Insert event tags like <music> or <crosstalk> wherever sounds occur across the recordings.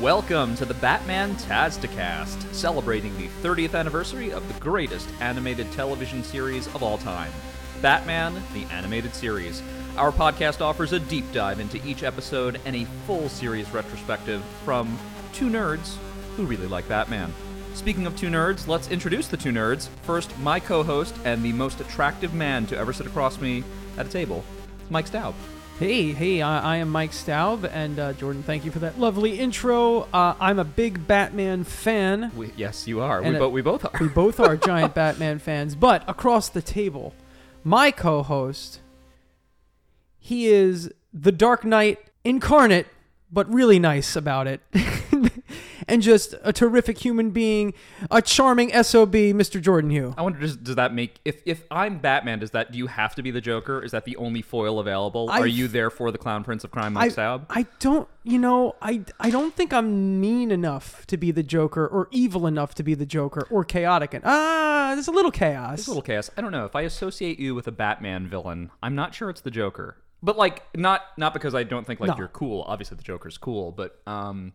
Welcome to the Batman Tazdacast, celebrating the 30th anniversary of the greatest animated television series of all time Batman, the Animated Series. Our podcast offers a deep dive into each episode and a full series retrospective from two nerds who really like Batman. Speaking of two nerds, let's introduce the two nerds. First, my co host and the most attractive man to ever sit across me at a table, Mike Staub. Hey, hey, I, I am Mike Staub, and uh, Jordan, thank you for that lovely intro. Uh, I'm a big Batman fan. We, yes, you are. We, it- bo- we both are. We both are <laughs> giant Batman fans, but across the table, my co host, he is the Dark Knight incarnate, but really nice about it. <laughs> and just a terrific human being, a charming SOB, Mr. Jordan Hugh. I wonder, does, does that make if if I'm Batman? Does that do you have to be the Joker? Is that the only foil available? I are you therefore the Clown Prince of Crime, Mike I, Staub? I don't, you know, I, I don't think I'm mean enough to be the Joker or evil enough to be the Joker or chaotic. And, ah, there's a little chaos. It's a little chaos. I don't know if I associate you with a Batman villain. I'm not sure it's the Joker, but like not not because I don't think like No. you're cool. Obviously, the Joker's cool, but um.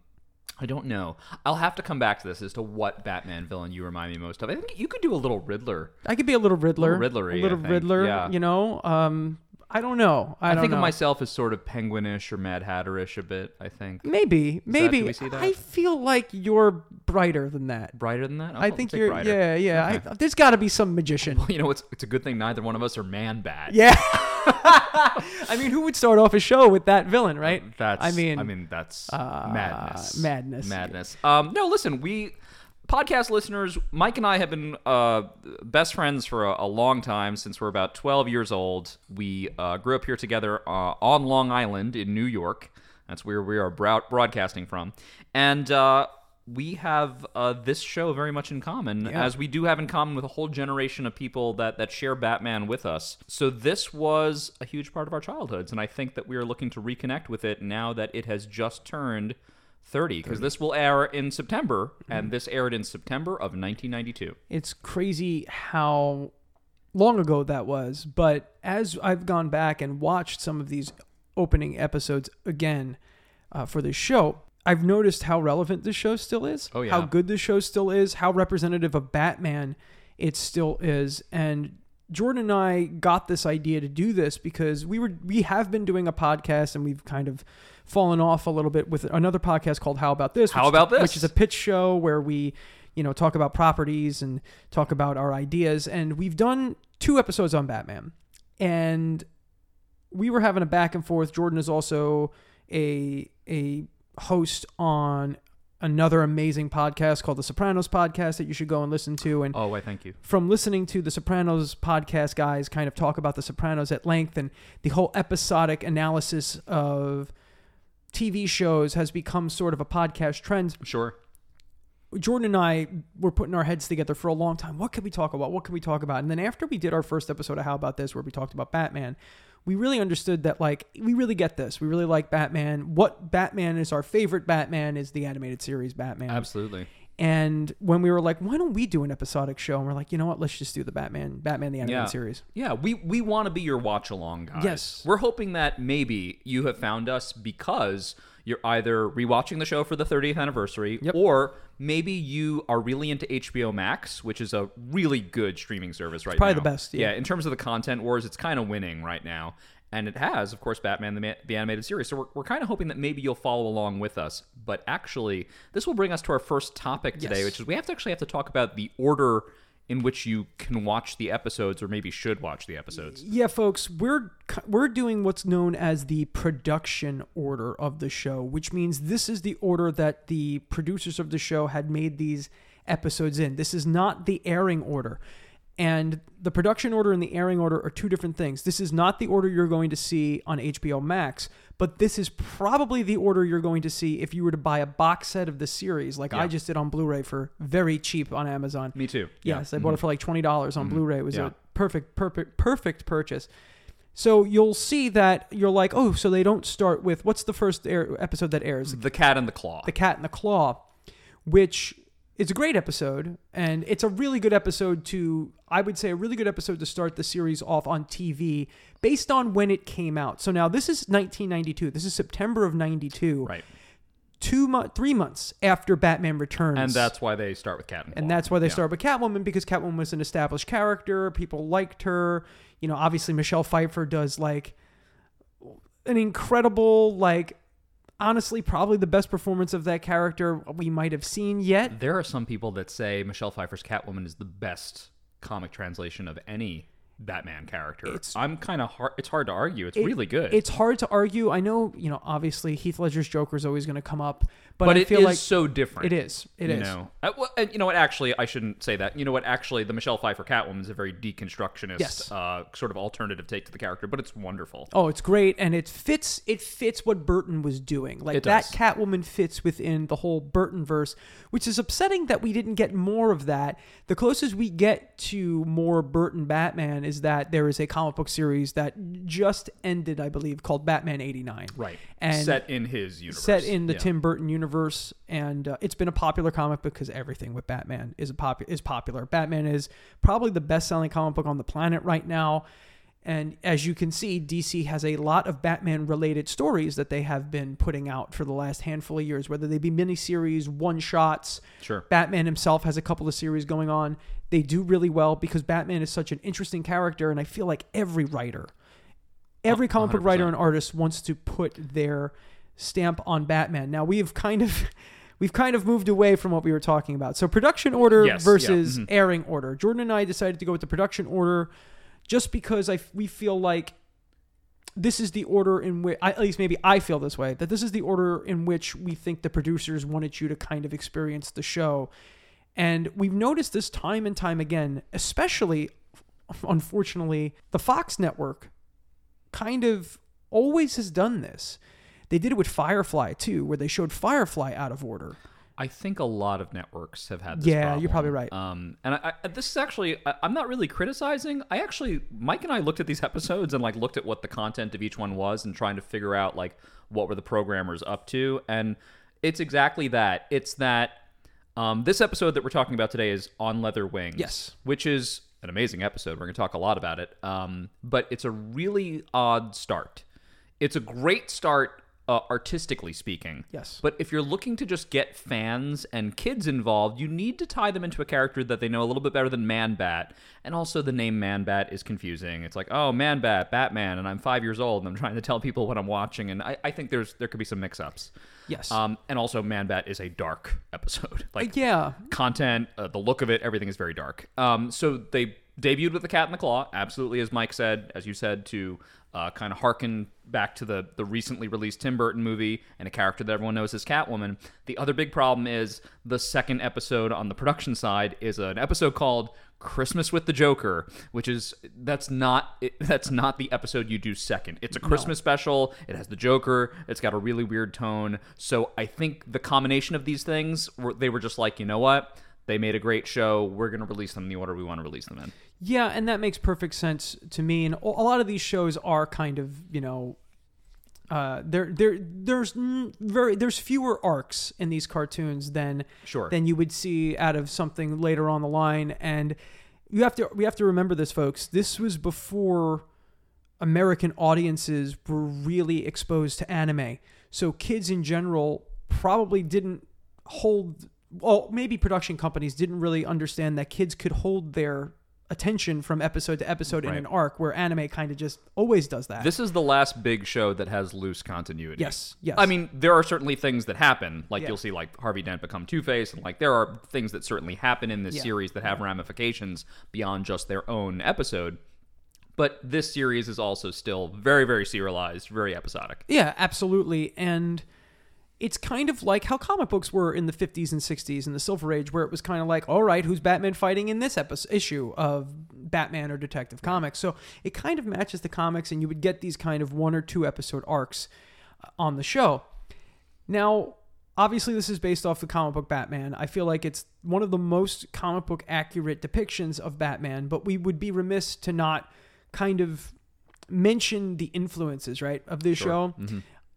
I don't know. I'll have to come back to this as to what Batman villain you remind me most of. I think you could do a little Riddler. I could be a little Riddler. Little Riddler-y, A little Riddler, Yeah. you know? Um, I don't know. I, I, don't think know. of myself as sort of penguinish or Mad Hatterish a bit. I think Maybe, that- maybe. do we see that? I feel like you're brighter than that. brighter than that. I I'll think you're, brighter. yeah, yeah. Okay. I, there's got to be some magician. <laughs> Well, You know, it's it's a good thing neither one of us are Man Bat. Yeah. <laughs> <laughs> I mean, who would start off a show with that villain, right? That's I mean, I mean that's uh, madness. madness. Madness. Um no, listen, we podcast listeners, Mike and I have been uh best friends for a, a long time since we're about 12 years old. We uh, grew up here together uh, on Long Island in New York. That's where we are broad- broadcasting from. And uh we have uh, this show very much in common, Yeah. as we do have in common with a whole generation of people that, that share Batman with us. So this was a huge part of our childhoods, and I think that we are looking to reconnect with it now that it has just turned 30, because this will air in September, and this aired in September of 1992. it's crazy how long ago that was. But as I've gone back and watched some of these opening episodes again uh, for this show, I've noticed how relevant this show still is. Oh, yeah. How good this show still is. How representative of Batman it still is. And Jordan and I got this idea to do this because we were we have been doing a podcast and we've kind of fallen off a little bit with another podcast called How About This? How About This? Which is a pitch show where we, you know, talk about properties and talk about our ideas. And we've done two episodes on Batman. And we were having a back and forth. Jordan is also a a host on another amazing podcast called the Sopranos podcast that you should go and listen to. And Oh, I thank you. from listening to the Sopranos podcast, guys kind of talk about the Sopranos at length and the whole episodic analysis of TV shows has become sort of a podcast trend. Sure. Jordan and I were putting our heads together for a long time. What could we talk about? What could we talk about? And then after we did our first episode of How About This, where we talked about Batman, we really understood that like we really get this. We really like Batman. What Batman is our favorite Batman is the animated series Batman. Absolutely. And when we were like, why don't we do an episodic show? And we're like, you know what? Let's just do the Batman, Batman the animated Yeah. series. Yeah, we we want to be your watch along guys. Yes. We're hoping that maybe you have found us because you're either rewatching the show for the 30th anniversary Yep. or maybe you are really into HBO Max, which is a really good streaming service right probably now. the best, yeah. in terms of the content wars, it's kind of winning right now. And it has, of course, Batman the, Ma- the animated series. So we're, we're kind of hoping that maybe you'll follow along with us. But actually, this will bring us to our first topic today, Yes. which is we have to actually have to talk about the order in which you can watch the episodes or maybe should watch the episodes. Yeah, folks, we're we're doing what's known as the production order of the show, which means this is the order that the producers of the show had made these episodes in. This is not the airing order. And the production order and the airing order are two different things. This is not the order you're going to see on HBO Max, but this is probably the order you're going to see if you were to buy a box set of the series, like I just did on Blu-ray for very cheap on Amazon. Me too. Yes, I bought it mm-hmm. for like twenty dollars on mm-hmm. Blu-ray. It was Yeah. a perfect, perfect, perfect purchase. So you'll see that you're like, oh, so they don't start with what's the first air, episode that airs? The Cat and the Claw. The Cat and the Claw, which is a great episode, and it's a really good episode to, I would say, a really good episode to start the series off on TV based on when it came out. So now this is 1992. This is September of 92. right. two months, three months after Batman Returns, And that's why they start with Cat and and that's why they Yeah. start with Catwoman because Catwoman was an established character. People liked her. You know, obviously Michelle Pfeiffer does like an incredible, like honestly, probably the best performance of that character we might have seen yet. There are some people that say Michelle Pfeiffer's Catwoman is the best comic translation of any Batman character. It's- I'm kind of hard. It's hard to argue. It's It- really good. It's hard to argue. I know, you know, obviously Heath Ledger's Joker is always going to come up, but, but I it feel is like so different. it is. It you is. know, Uh, well, and you know what? Actually, I shouldn't say that. You know what? Actually, the Michelle Pfeiffer Catwoman is a very deconstructionist, Yes. uh, sort of alternative take to the character, but it's wonderful. Oh, it's great, and it fits. It fits what Burton was doing. Like that. Catwoman fits within the whole Burton verse, which is upsetting that we didn't get more of that. The closest we get to more Burton Batman is that there is a comic book series that just ended, I believe, called Batman '89. Right. And set in his universe. set in the Yeah. Tim Burton universe, and uh, it's been a popular comic because everything with Batman is a pop- is popular. Batman is probably the best selling comic book on the planet right now, and as you can see, DC has a lot of Batman related stories that they have been putting out for the last handful of years, whether they be miniseries, one shots. Sure. Batman himself has a couple of series going on. They do really well because Batman is such an interesting character, and I feel like every writer, every comic book writer and artist wants to put their stamp on Batman. Now we've kind of <laughs> we've kind of moved away from what we were talking about. So production order Yes, yeah, versus mhm. airing order. Jordan and I decided to go with the production order just because I we feel like this is the order in which at least maybe I feel this way that this is the order in which we think the producers wanted you to kind of experience the show. And we've noticed this time and time again, especially unfortunately, the Fox network kind of always has done this. They did it with Firefly too, where they showed Firefly out of order. I think a lot of networks have had this Yeah, problem. you're probably right. Um, and I, I, this is actually, I, I'm not really criticizing. I actually, Mike and I looked at these <laughs> episodes and like looked at what the content of each one was and trying to figure out like what were the programmers up to. And it's exactly that. It's that um, this episode that we're talking about today is on Leather Wings. Yes. Which is an amazing episode. We're going to talk a lot about it. Um, but it's a really odd start. It's a great start, uh, artistically speaking. Yes. But if you're looking to just get fans and kids involved, you need to tie them into a character that they know a little bit better than Man Bat. And also, the name Man Bat is confusing. It's like, oh, Man Bat, Batman, and I'm five years old, and I'm <laughs> trying to tell people what I'm watching, and I, I think there's there could be some mix-ups. Yes. Um, and also, Man Bat is a dark <laughs> episode. Like, yeah. content, uh, the look of it, everything is very dark. Um, so they debuted with the Cat in the Claw, absolutely, as Mike said, as you said, to uh, kind of harken back to the the recently released Tim Burton movie and a character that everyone knows as Catwoman. The other big problem is the second episode on the production side is an episode called Christmas with the Joker, which is that's not it, <laughs> that's not the episode you do second. It's a Christmas special. It has the Joker. It's got a really weird tone. So I think the combination of these things, were, they were just like, you know what? They made a great show. We're going to release them in the order we want to release them in. Yeah, and that makes perfect sense to me. And a lot of these shows are kind of, you know, uh, there, there, there's very, there's fewer arcs in these cartoons than Sure. than you would see out of something later on the line. And you have to, we have to remember this, folks. This was before American audiences were really exposed to anime, so kids in general probably didn't hold. Well, maybe production companies didn't really understand that kids could hold their attention from episode to episode in an arc, where anime kind of just always does that. This is the last big show that has loose continuity. Yes, yes. I mean, there are certainly things that happen. Like Yeah. you'll see, like Harvey Dent become Two Face, and like there are things that certainly happen in this Yeah. series that have ramifications beyond just their own episode. But this series is also still very, very serialized, very episodic. Yeah, absolutely. And it's kind of like how comic books were in the 50s and 60s in the Silver Age, where it was kind of like, all right, who's Batman fighting in this episode, issue of Batman or Detective Comics? So it kind of matches the comics, and you would get these kind of one or two episode arcs uh, on the show. Now, obviously, this is based off the comic book Batman. I feel like it's one of the most comic book accurate depictions of Batman, but we would be remiss to not kind of mention the influences, right, of this show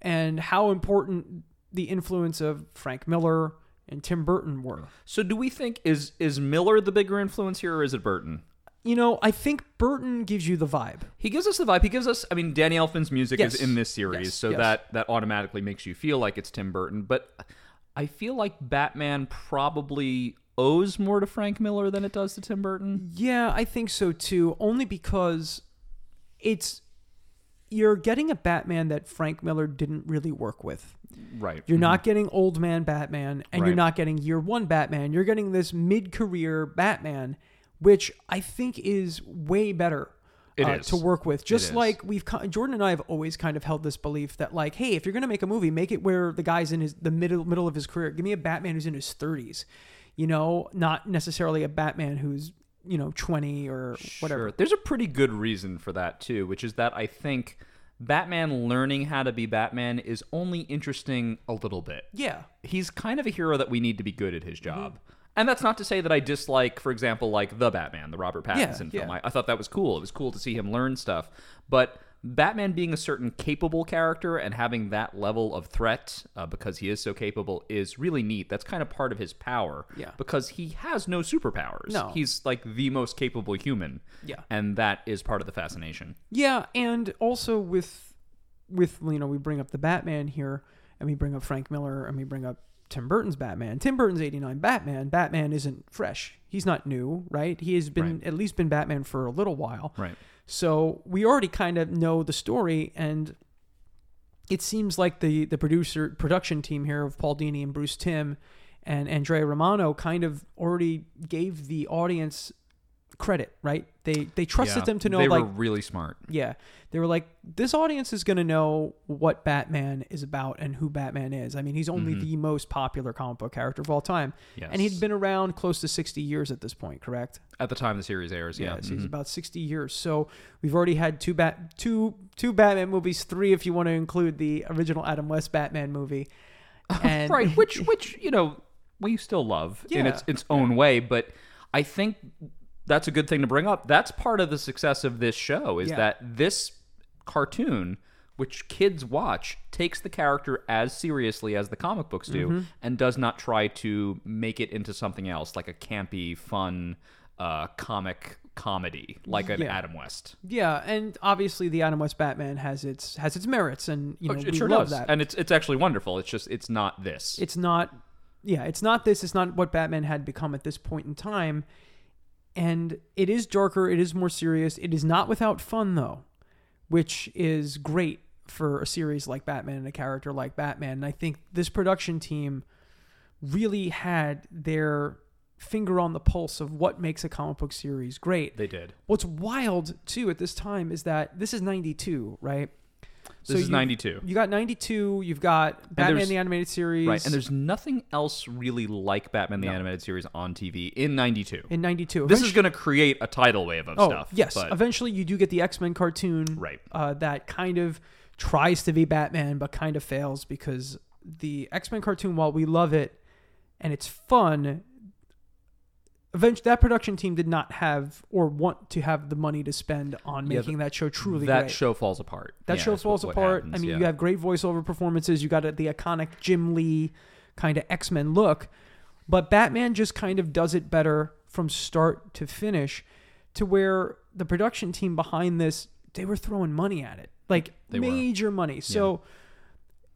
and how important the influence of Frank Miller and Tim Burton were. So, do we think is is Miller the bigger influence here, or is it Burton? you know, I think Burton gives you the vibe. He gives us the vibe. He gives us. I mean, Danny Elfman's music Yes. is in this series, Yes, so yes. that that automatically makes you feel like it's Tim Burton. But I feel like Batman probably owes more to Frank Miller than it does to Tim Burton. Yeah, I think so too. Only because it's you're getting a Batman that Frank Miller didn't really work with. Right. You're not getting old man Batman, and you're not getting year one Batman. You're getting this mid career Batman, which I think is way better. Uh, to work with, just like we've Jordan and I have always kind of held this belief that like, hey, if you're gonna make a movie, make it where the guy's in his the middle middle of his career. Give me a Batman who's in his 30s, you know, not necessarily a Batman who's you know 20 or whatever. Sure. There's a pretty good reason for that too, which is that I think Batman learning how to be Batman is only interesting a little bit. Yeah, He's kind of a hero that we need to be good at his Mm-hmm. job. And that's not to say that I dislike, for example, like The Batman, the Robert Yeah, Pattinson film. yeah. I, I thought that was cool. It was cool to see him learn stuff. But Batman being a certain capable character and having that level of threat uh, because he is so capable is really neat. That's kind of part of his power. Yeah. Because he has no superpowers. No. He's like the most capable human. Yeah. And that is part of the fascination. yeah, and also with with you know we bring up the Batman here, and we bring up Frank Miller, and we bring up Tim Burton's Batman. Tim Burton's 89 Batman. Batman isn't fresh. He's not new, right? He has been Right. at least been Batman for a little while. Right. So we already kind of know the story, and it seems like the the producer production team here of Paul Dini and Bruce Timm and Andrea Romano kind of already gave the audience credit, right? They they trusted Yeah. them to know They like were really smart. yeah, they were like this audience is going to know what Batman is about and who Batman is. I mean, he's only mm-hmm. the most popular comic book character of all time. Yes. And he'd been around close to 60 years at this point, correct? At the time the series airs, yeah. Yeah, so he's mm-hmm. about 60 years. So we've already had two bat two two Batman movies, three if you want to include the original Adam West Batman movie. <laughs> And right which <laughs> which you know we still love in its its own way but i think that's a good thing to bring up that's part of the success of this show is Yeah. that this cartoon which kids watch takes the character as seriously as the comic books do Mm-hmm. and does not try to make it into something else like a campy fun uh, comic comedy like an Yeah. adam west yeah, and obviously the Adam West Batman has its has its merits and you know it we sure love does that. and it's it's actually wonderful it's just it's not this it's not yeah it's not this it's not what batman had become at this point in time and it is darker it is more serious. It is not without fun though which is great for a series like batman and a character like batman. And i think this production team really had their finger on the pulse of what makes a comic book series great. They did. What's wild too at this time is that this is 92 right this is 92 you got 92 you've got batman the animated series Right, and there's nothing else really like Batman the No. Animated Series on TV in '92. in 92 This is going to create a tidal wave of oh stuff. yes but- eventually you do get the x-men cartoon Right. uh, that kind of tries to be batman but kind of fails because the x-men cartoon while we love it and it's fun eventually that production team did not have or want to have the money to spend on Yeah, making that show truly that great show falls apart. That Yeah, show what- falls what apart. happens, I mean, yeah. you have great voiceover performances. You got the iconic Jim Lee kind of X Men look, but Batman just kind of does it better from start to finish, to where the production team behind this they were throwing money at it, like They were. major money. So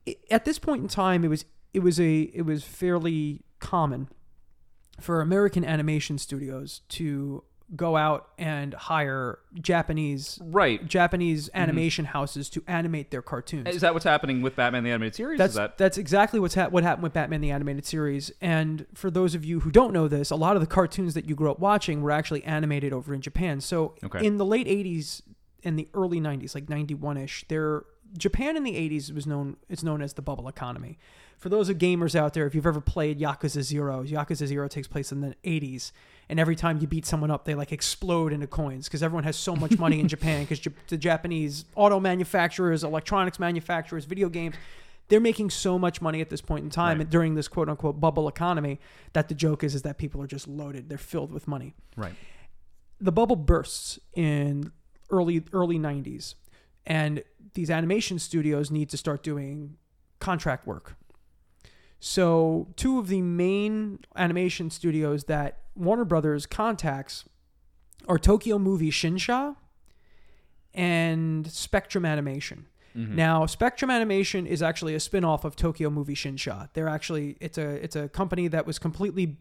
i at this point in time, it was it was a it was fairly common for American animation studios to go out and hire Japanese right. Japanese Mm-hmm. animation houses to animate their cartoons. Is that what's happening with Batman the Animated Series? That's that that's exactly what's ha- what happened with Batman the animated series. And for those of you who don't know this, a lot of the cartoons that you grew up watching were actually animated over in Japan. So Okay. in the late '80s and the early '90s, like '91ish, there Japan in the '80s was known it's known as the bubble economy. For those of gamers out there, if you've ever played Yakuza Zero, Yakuza Zero takes place in the '80s, and every time you beat someone up, they like explode into coins because everyone has so much money in <laughs> Japan because the Japanese auto manufacturers, electronics manufacturers, video games they're making so much money at this point in time Right. during this quote unquote bubble economy that the joke is is that people are just loaded they're filled with money right? the bubble bursts in early early 90s and these animation studios need to start doing contract work so two of the main animation studios that warner brothers contacts are Tokyo Movie Shinsha and Spectrum Animation. Now, Spectrum Animation is actually a spin-off of Tokyo Movie Shinsha. They're actually it's a it's a company that was completely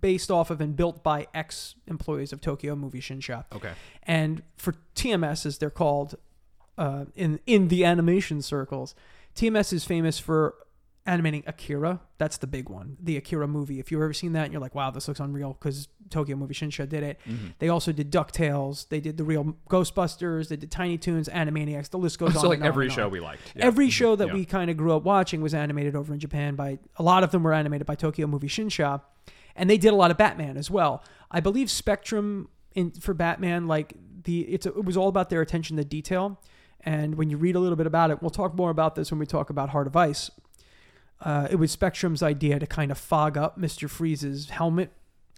based off of and built by ex employees of Tokyo Movie Shinsha. Okay. And for TMS, as they're called uh, in in the animation circles, TMS is famous for animating Akira. That's the big one, the Akira movie. If you've ever seen that, and you're like, "Wow, this looks unreal," because Tokyo Movie Shinsha did it. Mm-hmm. They also did Ducktales. They did the real Ghostbusters. They did Tiny Toons, Animaniacs. The list goes on. So like every show we liked. Yeah. Every show that Yeah. we kind of grew up watching was animated over in Japan by a lot of them were animated by Tokyo Movie Shinsha, and they did a lot of Batman as well. I believe Spectrum in for Batman, like the it's it was all about their attention to detail. And when you read a little bit about it, we'll talk more about this when we talk about Heart of Ice. Uh, it was Spectrum's idea to kind of fog up Mister Freeze's helmet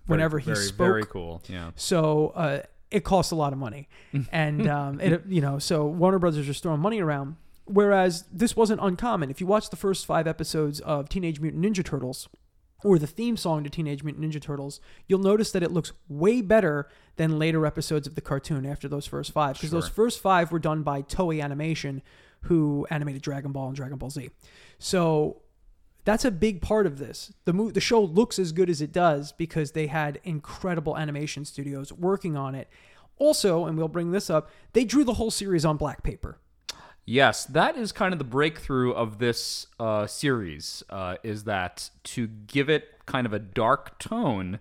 Very- whenever he very, spoke. Very cool. Yeah. So uh, it costs a lot of money, <laughs> and um, it you know so Warner Brothers is throwing money around. Whereas this wasn't uncommon. If you watch the first five episodes of Teenage Mutant Ninja Turtles, or the theme song to Teenage Mutant Ninja Turtles, you'll notice that it looks way better than later episodes of the cartoon after those first five. Because those first five were done by Toei Animation, who animated Dragon Ball and Dragon Ball Z. So that's a big part of this. The mo- the show looks as good as it does because they had incredible animation studios working on it. Also, and we'll bring this up, they drew the whole series on black paper. Yes, that is kind of the breakthrough of this uh, series. Uh, is that to give it kind of a dark tone,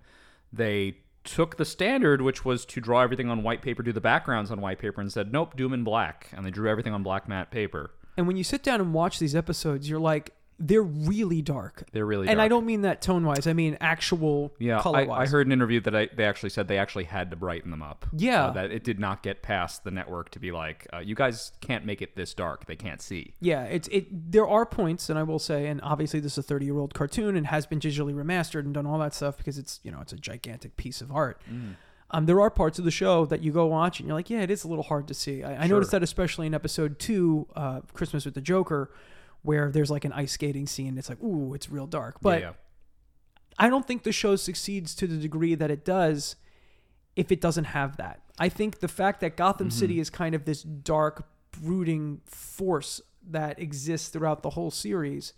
they took the standard, which was to draw everything on white paper, do the backgrounds on white paper, and said, "Nope, do them in black," and they drew everything on black matte paper. And when you sit down and watch these episodes, you're like, they're really dark. They're really dark. And I don't mean that tone wise. I mean actual Yeah, color I, wise. I heard an interview that I, they actually said they actually had to brighten them up. Yeah. Uh, that it did not get past the network to be like, uh, you guys can't make it this dark. They can't see. Yeah, it's it. There are points, and I will say, and obviously this is a 30 year old cartoon and has been digitally remastered and done all that stuff because it's you know it's a gigantic piece of art. Um, there are parts of the show that you go watch and you're like, yeah, it is a little hard to see. I, I noticed that especially in episode two, uh, Christmas with the Joker, where there's like an ice skating scene. It's like, ooh, it's real dark. But yeah, yeah. I don't think the show succeeds to the degree that it does if it doesn't have that. I think the fact that Gotham Mm-hmm. City is kind of this dark, brooding force that exists throughout the whole series,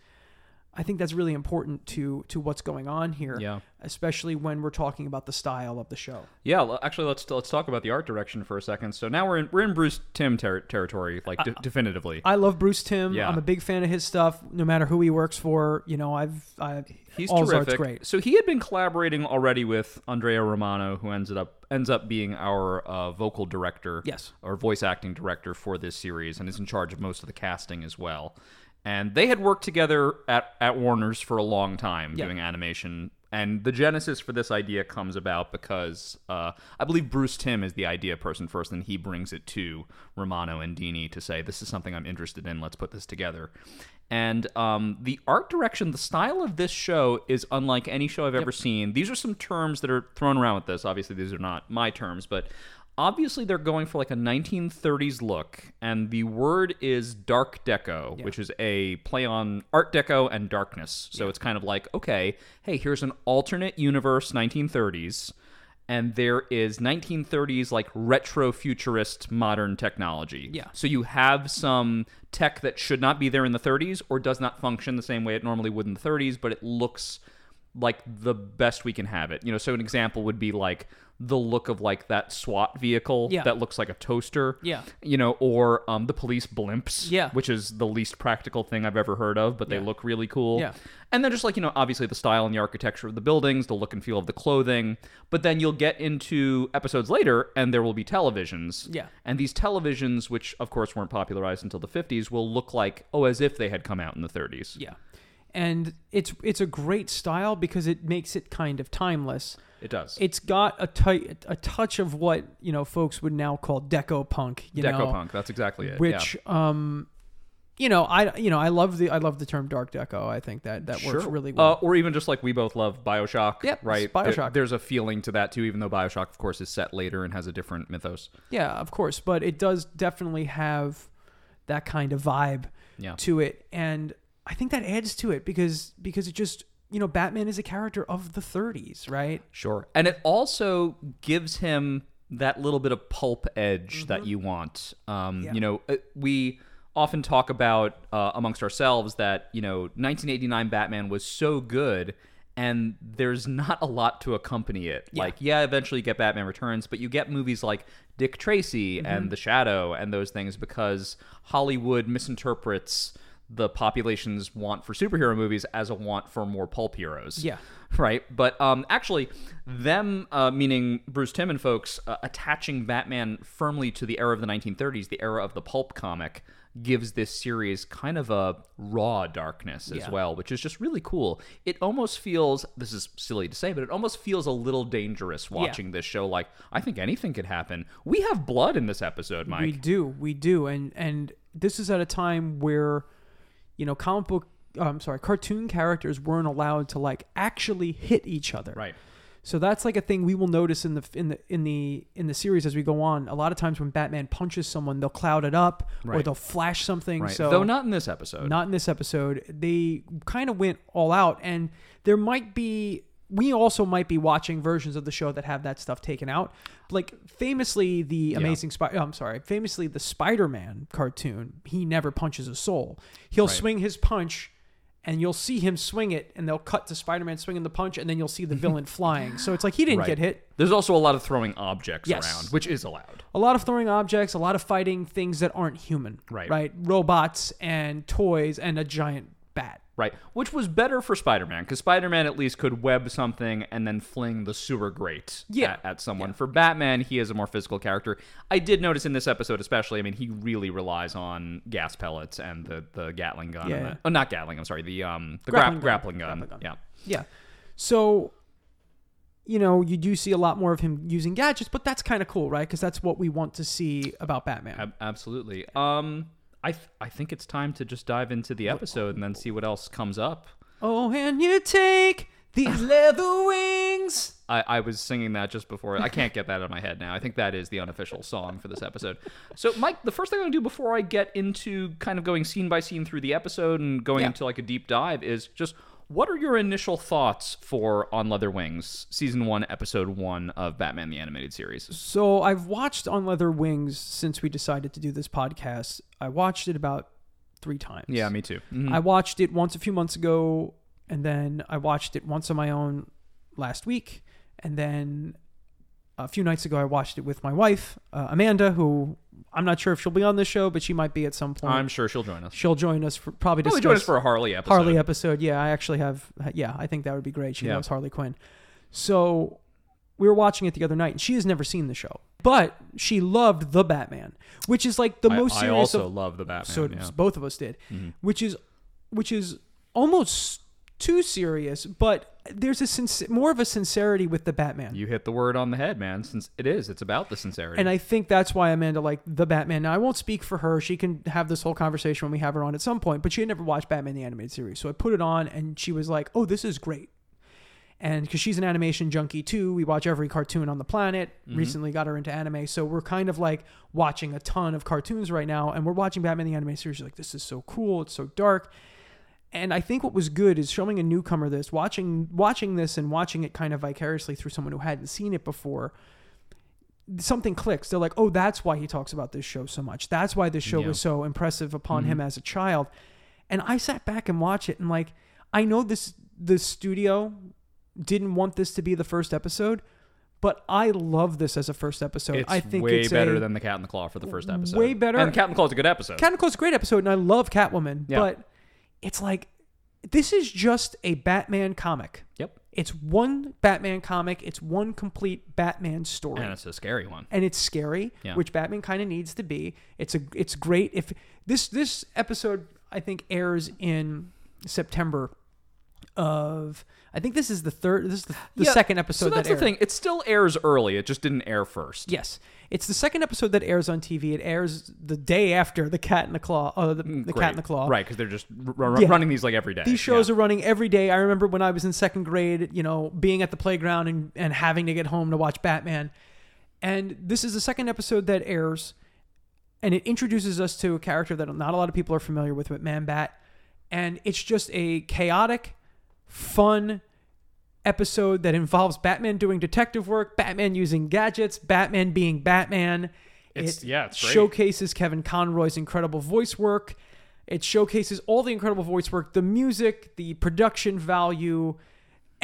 I think that's really important to to what's going on here. Yeah. Especially when we're talking about the style of the show. Yeah, actually, let's let's talk about the art direction for a second. So now we're in we're in Bruce Timm ter- territory, like de- definitively. I love Bruce Timm. Yeah. I'm a big fan of his stuff. No matter who he works for, you know, I've I He's all his terrific. art's great. So he had been collaborating already with Andrea Romano, who ends up ends up being our uh, vocal director, Yes. or voice acting director for this series, and is in charge of most of the casting as well. And they had worked together at, at Warner's for a long time Yeah. doing animation. And the genesis for this idea comes about because uh, I believe Bruce Timm is the idea person first, and he brings it to Romano and Dini to say, This is something I'm interested in. Let's put this together. And um, the art direction, the style of this show is unlike any show I've ever seen. These are some terms that are thrown around with this. Obviously, these are not my terms, but obviously they're going for like a 1930s look. And the word is dark deco, which is a play on art deco and darkness. So it's kind of like, okay, hey, here's an alternate universe 1930s and there is 1930s like retro futurist modern technology. Yeah. So you have some tech that should not be there in the 30s or does not function the same way it normally would in the 30s, but it looks like the best we can have it. You know, so an example would be like the look of like that SWAT vehicle Yeah. that looks like a toaster. Yeah. You know, or um, the police blimps. Yeah. Which is the least practical thing I've ever heard of, but they Yeah. look really cool. Yeah. And then just like, you know, obviously the style and the architecture of the buildings, the look and feel of the clothing. But then you'll get into episodes later and there will be televisions. Yeah. And these televisions, which of course weren't popularized until the 50s, will look like, oh, as if they had come out in the 30s. Yeah. And it's it's a great style because it makes it kind of timeless. It does. It's got a tou- a touch of what, you know, folks would now call deco punk, you Deco know, punk. That's exactly it. which um you know, I you know, I love the I love the term dark deco. I think that that yeah. works really well. Uh, or even just like we both love Bioshock, Yep, right? BioShock. There- there's a feeling to that too, even though Bioshock, of course, is set later and has a different mythos. yeah, of course, but it does definitely have that kind of vibe Yeah. to it and I think that adds to it because because it just you know, Batman is a character of the 30s, right? Sure. And it also gives him that little bit of pulp edge that you want. Um, Mm-hmm. Yeah. You know, uh, we often talk about uh, amongst ourselves that, you know, 1989 Batman was so good and there's not a lot to accompany it. Like, yeah, eventually you get Batman Returns, but you get movies like Dick Tracy Mm-hmm. and The Shadow and those things because Hollywood misinterprets the population's want for superhero movies as a want for more pulp heroes Yeah. <laughs> right? But um, actually, them, uh, meaning Bruce Timm and folks, uh, attaching Batman firmly to the era of the 1930s, the era of the pulp comic, gives this series kind of a raw darkness as Yeah. well, which is just really cool. It almost feels, this is silly to say, but it almost feels a little dangerous watching this show. Like, I think anything could happen. We have blood in this episode, Mike. We do, we do, and and this is at a time where, you know, comic book, uh, I'm sorry, cartoon characters weren't allowed to like actually hit each other. right. So that's like a thing we will notice in the in the in the in the series as we go on. A lot of times when Batman punches someone, they'll cloud it up or they'll flash something. Right. So Though not in this episode. not in this episode. They kind of went all out, and there might be. We also might be watching versions of the show that have that stuff taken out. Like famously, the Amazing Spider. Oh, I'm sorry, famously the Spider-Man cartoon. He never punches a soul. He'll Right. swing his punch, and you'll see him swing it, and they'll cut to Spider-Man swinging the punch, and then you'll see the <laughs> villain flying. So it's like he didn't Right. get hit. There's also a lot of throwing objects Yes. around, which is allowed. a lot of throwing objects, a lot of fighting things that aren't human. Right. Right. Robots and toys and a giant bat. Right, which was better for Spider-Man because Spider-Man at least could web something and then fling the sewer grate Yeah. at, at someone. For Batman, he is a more physical character. I did notice in this episode, especially. I mean, he really relies on gas pellets and the, the Gatling gun. Yeah. and the- oh, not Gatling. I'm sorry. The um the Grappling grappling, gun. grappling gun. Grappling gun. Yeah. Yeah. So, you know, you do see a lot more of him using gadgets, but that's kind of cool, right? Because that's what we want to see about Batman. Ab- absolutely. Um, I th- I think it's time to just dive into the episode and then see what else comes up. oh, and you take these <sighs> leather wings. I, I was singing that just before. I can't get that out of my head now. I think that is the unofficial song for this episode. So, Mike, the first thing I'm going to do before I get into kind of going scene by scene through the episode and going Yeah. into like a deep dive is just what are your initial thoughts for On Leather Wings, season one, episode one of Batman the Animated Series? So I've watched On Leather Wings since we decided to do this podcast. I watched it about three times. Yeah, me too. Mhm. I watched it once a few months ago, and then I watched it once on my own last week, and then a few nights ago I watched it with my wife uh, Amanda, who I'm not sure if she'll be on this show, but she might be at some point. I'm sure she'll join us. She'll join us for probably Probably join us for a Harley episode. Harley episode. Yeah, I actually have. Yeah, I think that would be great. She Yeah. loves Harley Quinn. So we were watching it the other night, and she has never seen the show, but she loved the Batman, which is like the I, most I serious. also of, love the Batman. so yeah. Mm-hmm. both of us did, which is which is almost too serious, but there's a sinc- more of a sincerity with the Batman. You hit the word on the head, man. Since it is, it's about the sincerity. And I think that's why Amanda liked the Batman. Now I won't speak for her; she can have this whole conversation when we have her on at some point. But she had never watched Batman the animated series, so I put it on, and she was like, "Oh, this is great." And because she's an animation junkie too, we watch every cartoon on the planet. Mm-hmm. Recently got her into anime, so we're kind of like watching a ton of cartoons right now, and we're watching Batman the animated series. She's like, "This is so cool! It's so dark." And I think what was good is showing a newcomer this, watching watching this and watching it kind of vicariously through someone who hadn't seen it before something clicks. They're like, oh, that's why he talks about this show so much. That's why this show Yeah. was so impressive upon him mm-hmm. as a child. And I sat back and watched it, and like, I know this the studio didn't want this to be the first episode, but I love this as a first episode. it's I think way it's better a, than the Cat and the Claw for the first episode. Way better. And Cat and the Claw is a good episode. Cat and the Claw is a great episode, and I love Catwoman. Yeah. But it's like this is just a Batman comic. yep. It's one Batman comic. It's one complete Batman story And it's a scary one. and it's scary, Yeah. which Batman kind of needs to be. It's a it's great if this this episode I think airs in September of I think this is the third this is the, the Yeah, second episode So that's that the thing. It still airs early. It just didn't air first. Yes, it's the second episode that airs on TV. It airs the day after the Cat and the Claw, uh, the, the Cat and the Claw. Mm, Right, because they're just r- r- Yeah. running these like every day. These shows are running every day. I remember when I was in second grade, you know, being at the playground and, and having to get home to watch Batman. And this is the second episode that airs, and it introduces us to a character that not a lot of people are familiar with, with Man Bat. And it's just a chaotic, fun episode that involves Batman doing detective work, Batman using gadgets, Batman being Batman. It's- yeah, it's showcases Kevin Conroy's incredible voice work. It showcases all the incredible voice work, the music, the production value,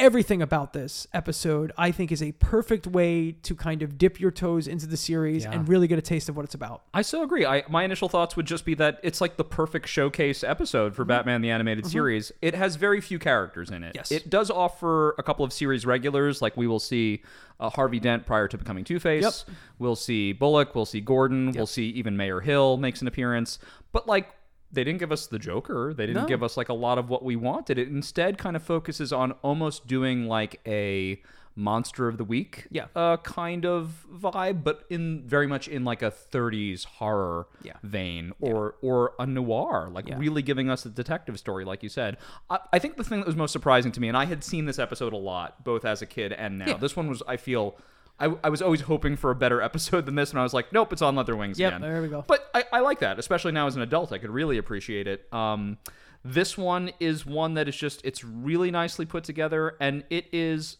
everything about this episode. I think is a perfect way to kind of dip your toes into the series Yeah. and really get a taste of what it's about. I so agree. I my initial thoughts would just be that it's like the perfect showcase episode for Batman the animated series. It has very few characters in it. Yes. It does offer a couple of series regulars, like we will see uh, Harvey Dent prior to becoming Two Face. Yep. We'll see Bullock. We'll see Gordon. We'll see even Mayor Hill makes an appearance. But like. They didn't give us the Joker. They didn't No. give us like a lot of what we wanted. It instead kind of focuses on almost doing like a monster of the week Yeah. uh, kind of vibe, but in very much in like a 30s horror Yeah. vein or or a noir, like Yeah. really giving us a detective story, like you said. I, I think the thing that was most surprising to me, and I had seen this episode a lot, both as a kid and now. Yeah. This one was, I feel. I, I was always hoping for a better episode than this, and I was like, nope, it's on Leather Wings Yep, again. there we go. But I, I like that, especially now as an adult. I could really appreciate it. Um, this one is one that is just, it's really nicely put together, and it is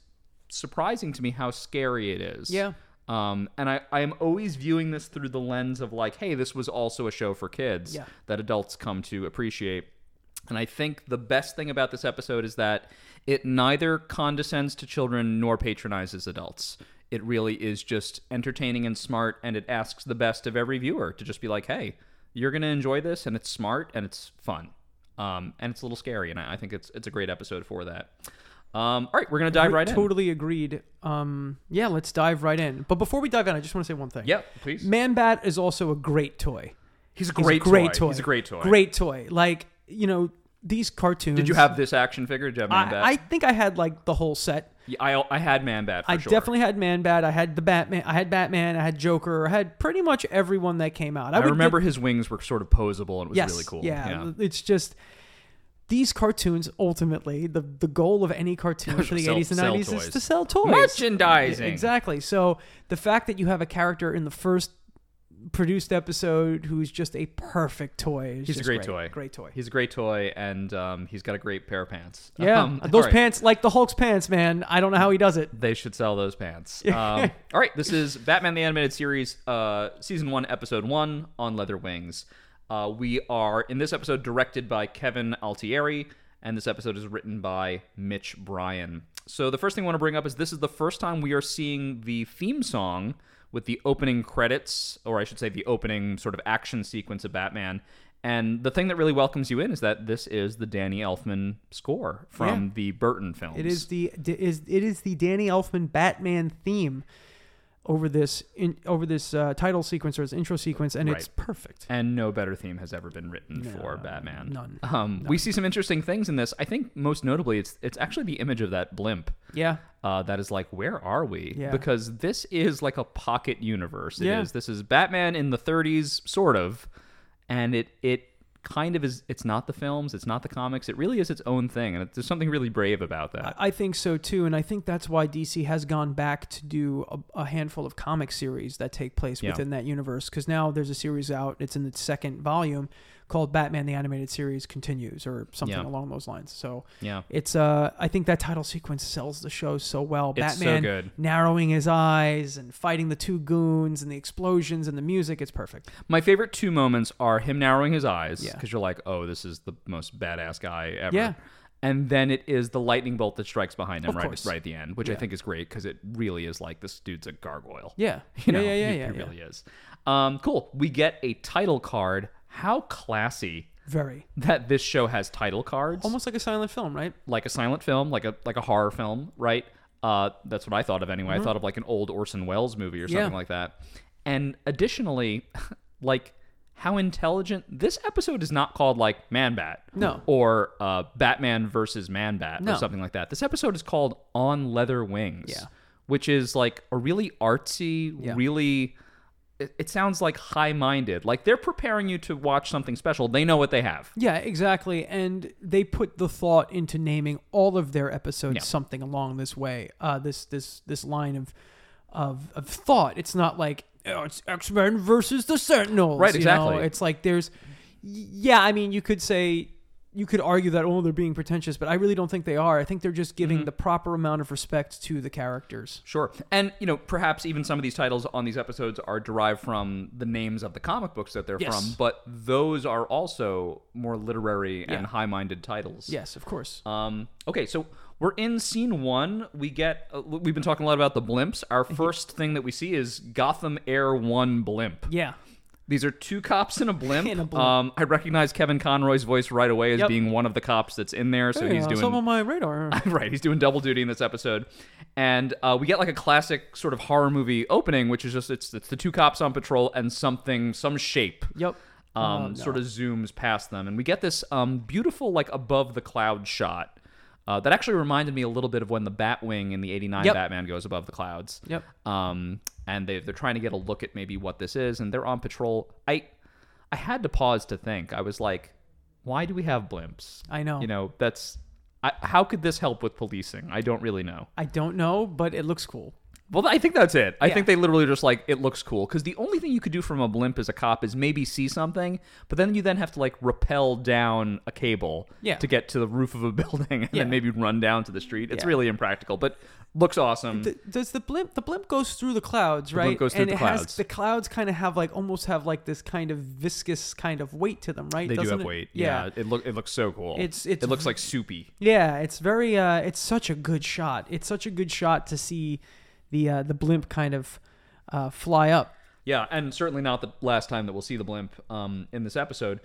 surprising to me how scary it is. Yeah. Um, and I, I am always viewing this through the lens of like, hey, this was also a show for kids Yeah. that adults come to appreciate. And I think the best thing about this episode is that it neither condescends to children nor patronizes adults. It really is just entertaining and smart, and it asks the best of every viewer to just be like, hey, you're going to enjoy this, and it's smart and it's fun. Um, and it's a little scary, and I, I think it's it's a great episode for that. Um, all right, we're going to dive right in. totally agreed. Um, yeah, let's dive right in. But before we dive in, I just want to say one thing. Yeah, please. Man Bat is also a great toy. He's a He's great, a great toy. He's a great toy. Great toy. Like you know these cartoons. Did you have this action figure? Did you have Man Bat? I, I think I had like the whole set. Yeah, I, I had Man Bat for I sure. definitely had Man Bat. I had the Batman. I had Batman. I had Joker. I had pretty much everyone that came out. I would remember get- his wings were sort of posable and it was yes, really cool. Yeah, it's just these cartoons. Ultimately, the the goal of any cartoon <laughs> for the eighties and nineties is to sell toys. Merchandising. Exactly. So the fact that you have a character in the first produced episode who's just a perfect toy. He's a just great toy. Great toy. He's a great toy, and um, he's got a great pair of pants. yeah, Um, those right. pants, like the Hulk's pants, man. I don't know how he does it. They should sell those pants. <laughs> Um, all right, this is Batman the Animated Series, uh, Season 1, Episode 1 on Leather Wings. Uh, we are, in this episode, directed by Kevin Altieri, and this episode is written by Mitch Brian. So, the first thing I want to bring up is this is the first time we are seeing the theme song with the opening credits, or I should say, the opening sort of action sequence of Batman. And the thing that really welcomes you in is that this is the Danny Elfman score from Yeah. the Burton films. It is the is it is the Danny Elfman Batman theme over this in over this uh, title sequence or this intro sequence, and it's perfect. and no better theme has ever been written for Batman. none. Um, We see some interesting things in this. I think most notably, it's it's actually the image of that blimp. Yeah, Uh, that is like, where are we? Yeah. Because this is like a pocket universe. It is. Yeah. This is Batman in the 30s, sort of, and it it kind of is. It's not the films. It's not the comics. It really is its own thing, and it, there's something really brave about that. I think so too, and I think that's why DC has gone back to do a, a handful of comic series that take place Yeah. within that universe. Because now there's a series out; it's in the second volume called Batman: The Animated Series Continues, or something Yeah. along those lines. So yeah. it's uh, I think that title sequence sells the show so well. It's so Batman good. narrowing his eyes and fighting the two goons and the explosions and the music. It's perfect. My favorite two moments are him narrowing his eyes Yeah. because you're like, oh, this is the most badass guy ever. Yeah. And then it is the lightning bolt that strikes behind him right, right at the end, which I think is great because it really is like this dude's a gargoyle. Yeah, <laughs> You know, yeah, yeah, he, yeah, he yeah. really is. Um, cool. We get a title card. How classy Very that this show has title cards, almost like a silent film, right? like a silent film, like a like a horror film, right? Uh, that's what I thought of anyway. I thought of like an old Orson Welles movie or something Mm-hmm. Yeah. like that. And additionally, <laughs> like how intelligent this episode is not called like Man Bat, No. or uh, Batman versus Man Bat No. or something like that. This episode is called On Leather Wings, Yeah. which is like a really artsy, Yeah. really. It, it sounds like high-minded. Like they're preparing you to watch something special. They know what they have. Yeah, exactly. And they put the thought into naming all of their episodes Yeah. something along this way. Uh, this this this line of of of thought. It's not like oh, it's X Men versus the Sentinels. Right, you know? exactly. It's like there's yeah. I mean, you could say you could argue that oh they're being pretentious, but I really don't think they are. I think they're just giving Mm-hmm. the proper amount of respect to the characters. Sure. And, you know, perhaps even some of these titles on these episodes are derived from the names of the comic books that they're Yes. from, but those are also more literary and high minded titles. Yes, of course. Um, okay, so we're in scene one. We get, uh, we've been talking a lot about the blimps. Our <laughs> first thing that we see is Gotham Air 1 blimp. yeah. These are two cops in a blimp. <laughs> In a blimp. Um, I recognize Kevin Conroy's voice right away as Yep. being one of the cops that's in there. So Hey, he's uh, doing some on my radar. <laughs> right. He's doing double duty in this episode, and uh, we get like a classic sort of horror movie opening, which is just it's it's the two cops on patrol and something some shape. yep. Um, Oh, no. sort of zooms past them, and we get this um, beautiful like above the cloud shot. Uh, that actually reminded me a little bit of when the Batwing in the '89 Yep. Batman goes above the clouds. Yep. Um, and they they're trying to get a look at maybe what this is, and they're on patrol. I I had to pause to think. I was like, why do we have blimps? I know. You know, that's I, how could this help with policing? I don't really know. I don't know, but it looks cool. Well, I think that's it. I Yeah. think they literally just like it looks cool because the only thing you could do from a blimp as a cop is maybe see something, but then you then have to like rappel down a cable Yeah. to get to the roof of a <laughs> building and Yeah. then maybe run down to the street. It's really impractical, but looks awesome. The, does the blimp? The blimp goes through the clouds, right? blimp goes through and the it clouds. has the clouds kind of have like almost have like this kind of viscous kind of weight to them, right? they do Doesn't have it? weight. Yeah. Yeah, it look it looks so cool. It's- it's it looks like soupy. Yeah, it's very uh it's such a good shot. It's such a good shot to see the uh the blimp kind of uh fly up. Yeah, and certainly not the last time that we'll see the blimp um, in this episode.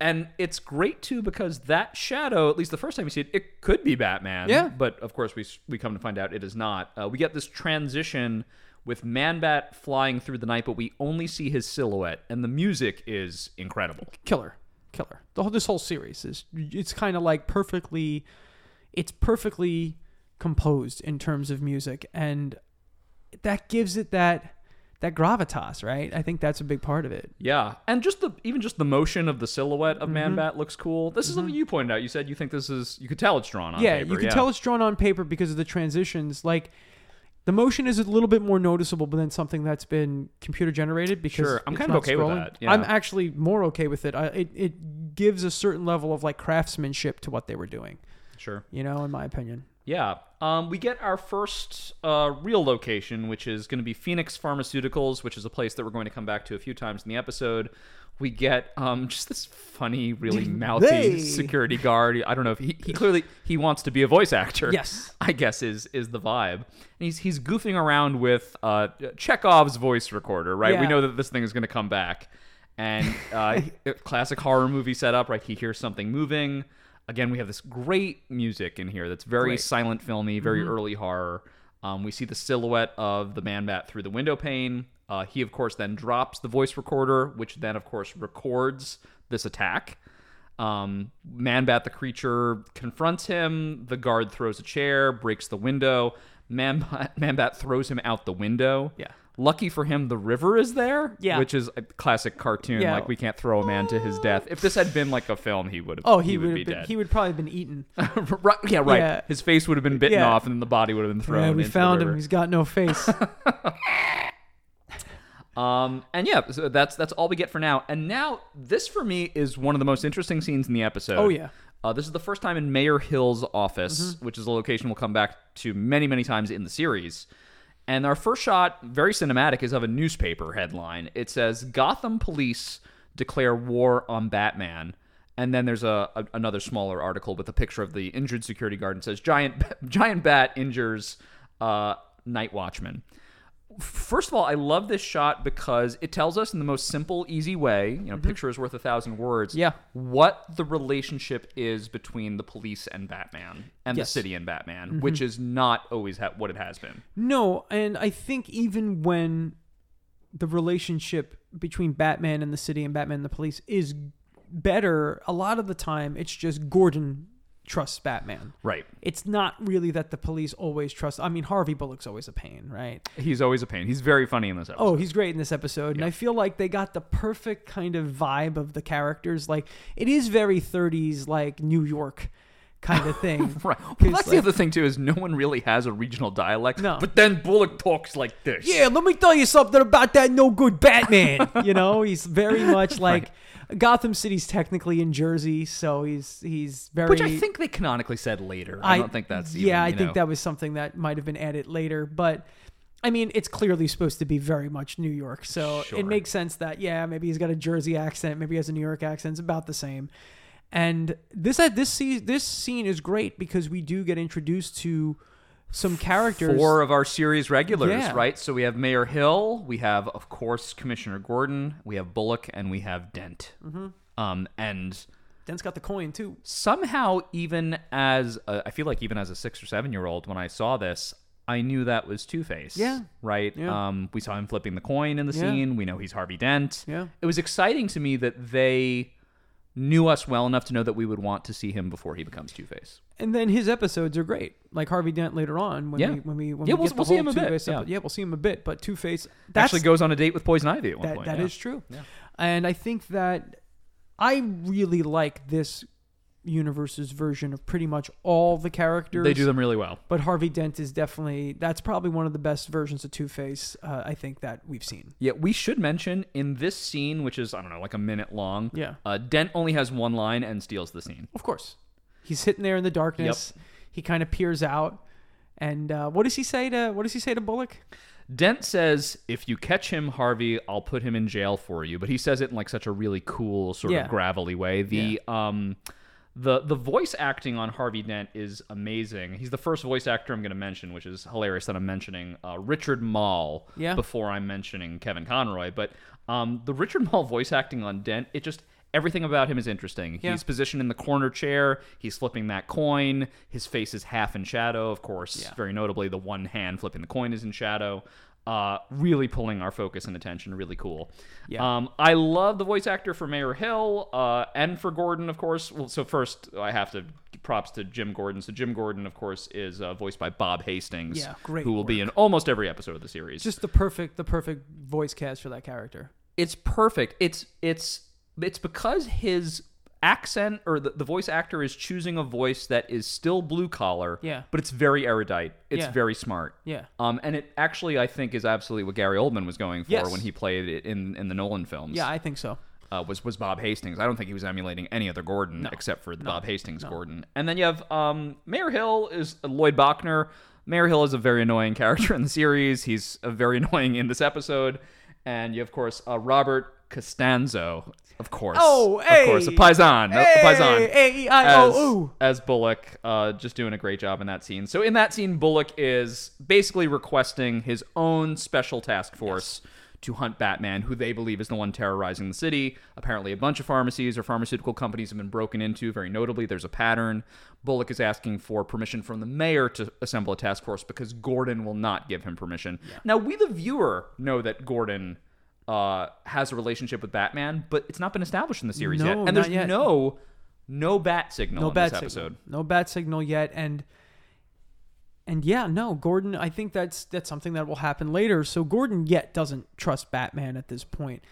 And it's great too because that shadow, at least the first time you see it, it could be Batman. Yeah. But of course, we we come to find out it is not. Uh, we get this transition with Man-Bat flying through the night, but we only see his silhouette, and the music is incredible. Killer. Killer. The whole this whole series is it's kind of like perfectly it's perfectly composed in terms of music and that gives it that that gravitas, right? I think that's a big part of it. Yeah, and just the even just the motion of the silhouette Mm-hmm. of Man-Bat looks cool. This is something you pointed out. You said you think this is you could tell it's drawn on yeah, paper. you can tell it's drawn on paper because of the transitions. Like the motion is a little bit more noticeable than something that's been computer generated. Because Sure, I'm kind of okay with scrolling. that, yeah. I'm actually more okay with it. I, it. It gives a certain level of like craftsmanship to what they were doing. sure. You know, in my opinion. Yeah. Um, we get our first uh, real location, which is going to be Phoenix Pharmaceuticals, which is a place that we're going to come back to a few times in the episode. We get um, <laughs> just this funny, really <laughs> mouthy They. security guard. I don't know if he, he clearly he wants to be a voice actor. Yes. I guess is is the vibe. And he's he's goofing around with uh, Chekhov's voice recorder. Right. We know that this thing is going to come back. And uh, <laughs> classic horror movie setup. Right. He hears something moving. Again, we have this great music in here that's very Great. Mm-hmm. silent filmy, very early horror. Um, we see the silhouette of the man bat through the window pane. Uh, he, of course, then drops the voice recorder, which then, of course, records this attack. Um, man bat, the creature, confronts him. The guard throws a chair, breaks the window. Man, <laughs> man bat throws him out the window. Yeah. Lucky for him, the river is there. Yeah. Which is a classic cartoon. Yeah. Like we can't throw a man to his death. If this had been like a film, he would have. Oh, he, would would be been. dead. He would probably have been eaten. <laughs> right, yeah, right. Yeah. His face would have been bitten Yeah. off, and then the body would have been thrown. yeah, we found him. He's got no face. <laughs> Um, and yeah, so that's that's all we get for now. And now this for me is one of the most interesting scenes in the episode. Oh, yeah. Uh, this is the first time in Mayor Hill's office, Mm-hmm. which is a location we'll come back to many, many times in the series. And our first shot, very cinematic, is of a newspaper headline. It says Gotham Police declare war on Batman. And then there's a, a another smaller article with a picture of the injured security guard and says giant <laughs> giant bat injures uh, night watchman. First of all, I love this shot because it tells us in the most simple, easy way, you know, picture is worth a thousand words. Mm-hmm. Yeah. What the relationship is between the police and Batman and Yes. the city and Batman, which is not always ha- what it has been. No, and I think even when the relationship between Batman and the city and Batman and the police is better, a lot of the time it's just Gordon trusts Batman. Right. It's not really that the police always trust. I mean, Harvey Bullock's always a pain, right? He's always a pain. He's very funny in this oh, episode. Oh, he's great in this episode. And I feel like they got the perfect kind of vibe of the characters. Like, it is very 30s, like New York kind of thing. <laughs> Right. Well, that's the other thing too is no one really has a regional dialect. No. But then Bullock talks like this. Yeah, let me tell you something about that no good Batman. you know, he's very much <laughs> like Gotham City's technically in Jersey, so he's he's very. Which I think they canonically said later. I, don't think that's even, yeah. I think know- that was something that might have been added later, but I mean, it's clearly supposed to be very much New York, so Sure. it makes sense that yeah, maybe he's got a Jersey accent, maybe he has a New York accent. It's about the same. And this this scene this scene is great because we do get introduced to some characters. four of our series regulars, Yeah. right? So we have Mayor Hill, we have, of course, Commissioner Gordon, we have Bullock, and we have Dent. Mm-hmm. Um, and Dent's got the coin too. somehow, even as a, I feel like even as a six or seven year old, when I saw this, I knew that was Two Face. Yeah. Right. Yeah. Um, we saw him flipping the coin in the Yeah. scene. We know he's Harvey Dent. Yeah. It was exciting to me that they knew us well enough to know that we would want to see him before he becomes Two Face. And then his episodes are great, like Harvey Dent later on. When Yeah. we when we when Yeah, we we'll- get we'll see him a bit, yeah. yeah, we'll see him a bit. But Two Face Actually goes on a date with Poison Ivy at one that point. that yeah. is true. And I think that I really like this universe's version of pretty much all the characters. They do them really well. But Harvey Dent is definitely that's probably one of the best versions of Two Face uh, I think that we've seen. Yeah, we should mention in this scene, which is I don't know, like a minute long. Yeah. uh, Dent only has one line and steals the scene. Of course, he's sitting there in the darkness. He kind of peers out, and uh, what does he say to what does he say to Bullock? Dent says, "If you catch him, Harvey, I'll put him in jail for you." But he says it in like such a really cool, sort Yeah. of gravelly way. The um, the the voice acting on Harvey Dent is amazing. He's the first voice actor I'm going to mention, which is hilarious that I'm mentioning uh, Richard Moll Yeah. before I'm mentioning Kevin Conroy. But um, the Richard Moll voice acting on Dent, it just everything about him is interesting. Yeah. He's positioned in the corner chair. He's flipping that coin. His face is half in shadow, of course. Yeah. Very notably, the one hand flipping the coin is in shadow. Uh, really pulling our focus and attention. Really cool. Yeah. Um, I love the voice actor for Mayor Hill uh, and for Gordon, of course. Well, so first I have to props to Jim Gordon. So Jim Gordon, of course, is uh, voiced by Bob Hastings. Yeah, great Who will be in almost every episode of the series. Just the perfect the perfect voice cast for that character. it's perfect. It's it's it's because his accent or the, the voice actor is choosing a voice that is still blue collar, Yeah. but it's very erudite. It's Yeah. very smart. Yeah. Um, and it actually I think is absolutely what Gary Oldman was going for Yes. when he played it in in the Nolan films. Yeah, I think so. uh, was was Bob Hastings. I don't think he was emulating any other Gordon except for the Bob Hastings Gordon. And then you have um, Mayor Hill is Lloyd Bochner. Mayor Hill is a very annoying <laughs> character in the series. He's uh, very <laughs> annoying in this episode. And you have, of course, uh, Robert Costanzo. Of course, Oh, of course, a hey! paisan, a Hey, paisan A-E-I-O-U. as, as Bullock, uh, just doing a great job in that scene. So in that scene, Bullock is basically requesting his own special task force to hunt Batman, who they believe is the one terrorizing the city. Apparently, a bunch of pharmacies or pharmaceutical companies have been broken into. Very notably, there's a pattern. Bullock is asking for permission from the mayor to assemble a task force because Gordon will not give him permission. Now, we, the viewer, know that Gordon. Uh, has a relationship with Batman, but it's not been established in the series yet, and there's yet. no no bat signal no in bad this signal. episode. No bat signal yet, and and yeah, no, Gordon. I think that's that's something that will happen later. So Gordon yet doesn't trust Batman at this point. point,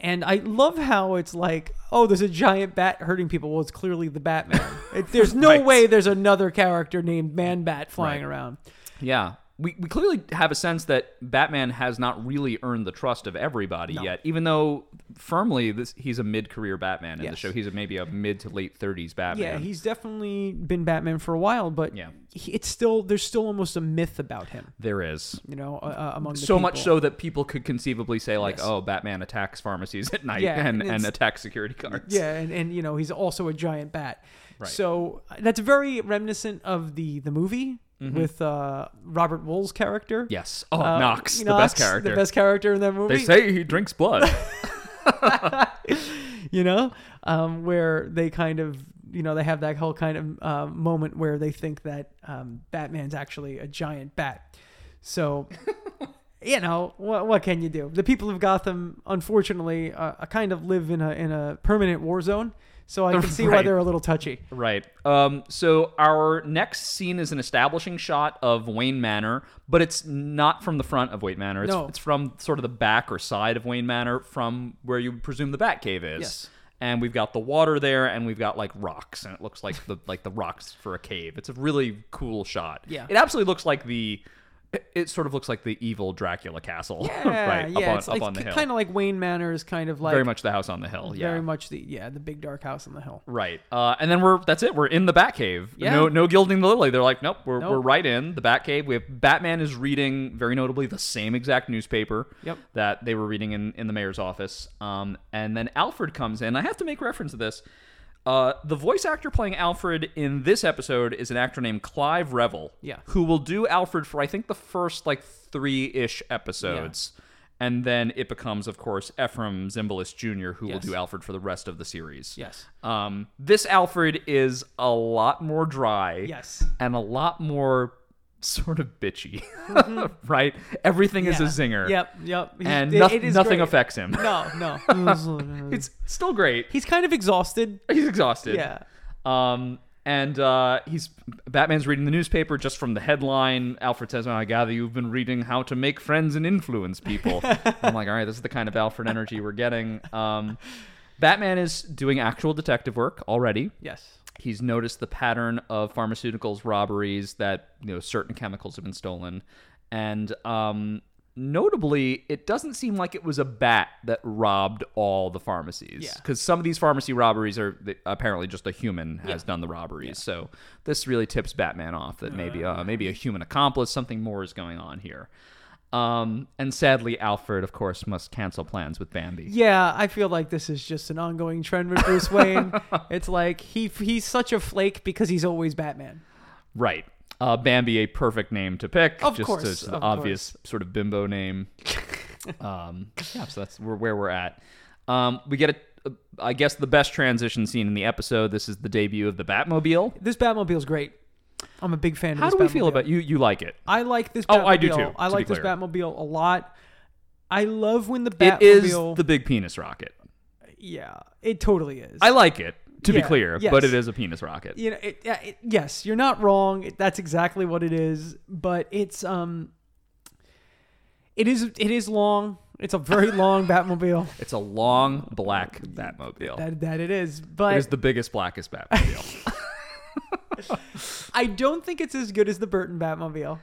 and I love how it's like, oh, there's a giant bat hurting people. Well, it's clearly the Batman. <laughs> It- there's no Right. way there's another character named Man Bat flying Right. around. Yeah. We, we clearly have a sense that Batman has not really earned the trust of everybody yet, even though firmly this he's a mid-career Batman in the show. He's a, maybe a mid to late 30s Batman. Yeah, he's definitely been Batman for a while, but Yeah. he, it's still there's still almost a myth about him. there is. You know, uh, uh, among the So much so that people could conceivably say like, Yes. "Oh, Batman attacks pharmacies at night Yeah, and, and and attacks security guards." Yeah, and, and you know he's also a giant bat. Right. So that's very reminiscent of the the movie with uh, Robert Wuhl's character. Yes. Oh, Uh, Knox, the Knox, best character. The best character in that movie. They say he drinks blood. <laughs> <laughs> you know, um, where they kind of you know they have that whole kind of uh, moment where they think that um, Batman's actually a giant bat. So. <laughs> You know what? What can you do? The people of Gotham, unfortunately, uh, kind of live in a in a permanent war zone. So I can <laughs> see why they're a little touchy. Right. Um, so our next scene is an establishing shot of Wayne Manor, but it's not from the front of Wayne Manor. It's, No. it's from sort of the back or side of Wayne Manor, from where you would presume the Batcave is. Yes. and we've got the water there, and we've got like rocks, and it looks like the like the rocks for a cave. It's a really cool shot. Yeah. it absolutely looks like the. It- sort of looks like the evil Dracula castle, <laughs> Yeah, right yeah, up on, it's up like, on the hill. kind of like Wayne Manor is kind of like Very much the house on the hill. Yeah, very much the yeah the big dark house on the hill. Right. Uh, and then we're that's it. We're in the Batcave. Yeah. No no gilding the lily. They're like, nope, we're, Nope. we're right in the Batcave. We have Batman is reading very notably the same exact newspaper Yep. that they were reading in, in the mayor's office. Um, and then Alfred comes in. I have to make reference to this. Uh, the voice actor playing Alfred in this episode is an actor named Clive Revill. Yeah. Who will do Alfred for I think the first like three ish episodes. And then it becomes, of course, Efrem Zimbalist Jr., who will do Alfred for the rest of the series. Yes. Um, this Alfred is a lot more dry. Yes. And a lot more sort of bitchy, <laughs> right? Everything is a Mm-hmm. Zinger. Yep. Yep. He- And it- noth- it is nothing great. affects him. No. No. <laughs> It's still great. He's kind of exhausted. He's exhausted. Yeah. Um, and uh, he's Batman's reading the newspaper just from the headline. Alfred says, "Well, I gather you've been reading how to make friends and influence people." <laughs> I'm like, all right, this is the kind of Alfred energy we're getting. Um, Batman is doing actual detective work already. Yes. He's noticed the pattern of pharmaceuticals robberies that you know certain chemicals have been stolen, and um, notably, it doesn't seem like it was a bat that robbed all the pharmacies. Yeah. Because some of these pharmacy robberies are apparently just a human has Yeah. done the robberies. So this really tips Batman off that maybe uh, maybe a human accomplice, something more is going on here. Um, and sadly, Alfred, of course, must cancel plans with Bambi. Yeah, I feel like this is just an ongoing trend with Bruce Wayne. <laughs> it's like he he's such a flake because he's always Batman. Right. Uh, Bambi, a perfect name to pick. Of just course, an obvious sort of bimbo name. <laughs> um, yeah, so that's where, where we're at. Um, we get a, I guess, the best transition scene in the episode. This is the debut of the Batmobile. This Batmobile is great. I'm a big fan of this. How this do we feel Batmobile. about you? You like it? I like this Oh, Batmobile. I do too, I to be like this clear. Batmobile a lot. I love when the Batmobile. It is the big penis rocket. Yeah, it totally is. I like it, to be Yeah, clear, yes. but it is a penis rocket. you know, it, yeah, it, yes, you're not wrong. It, that's exactly what it is. But it's um, it is it is long. It's a very <laughs> long Batmobile. It's a long black Batmobile. That that it is. But it is the biggest, blackest Batmobile. <laughs> <laughs> <laughs> I don't think it's as good as the Burton Batmobile.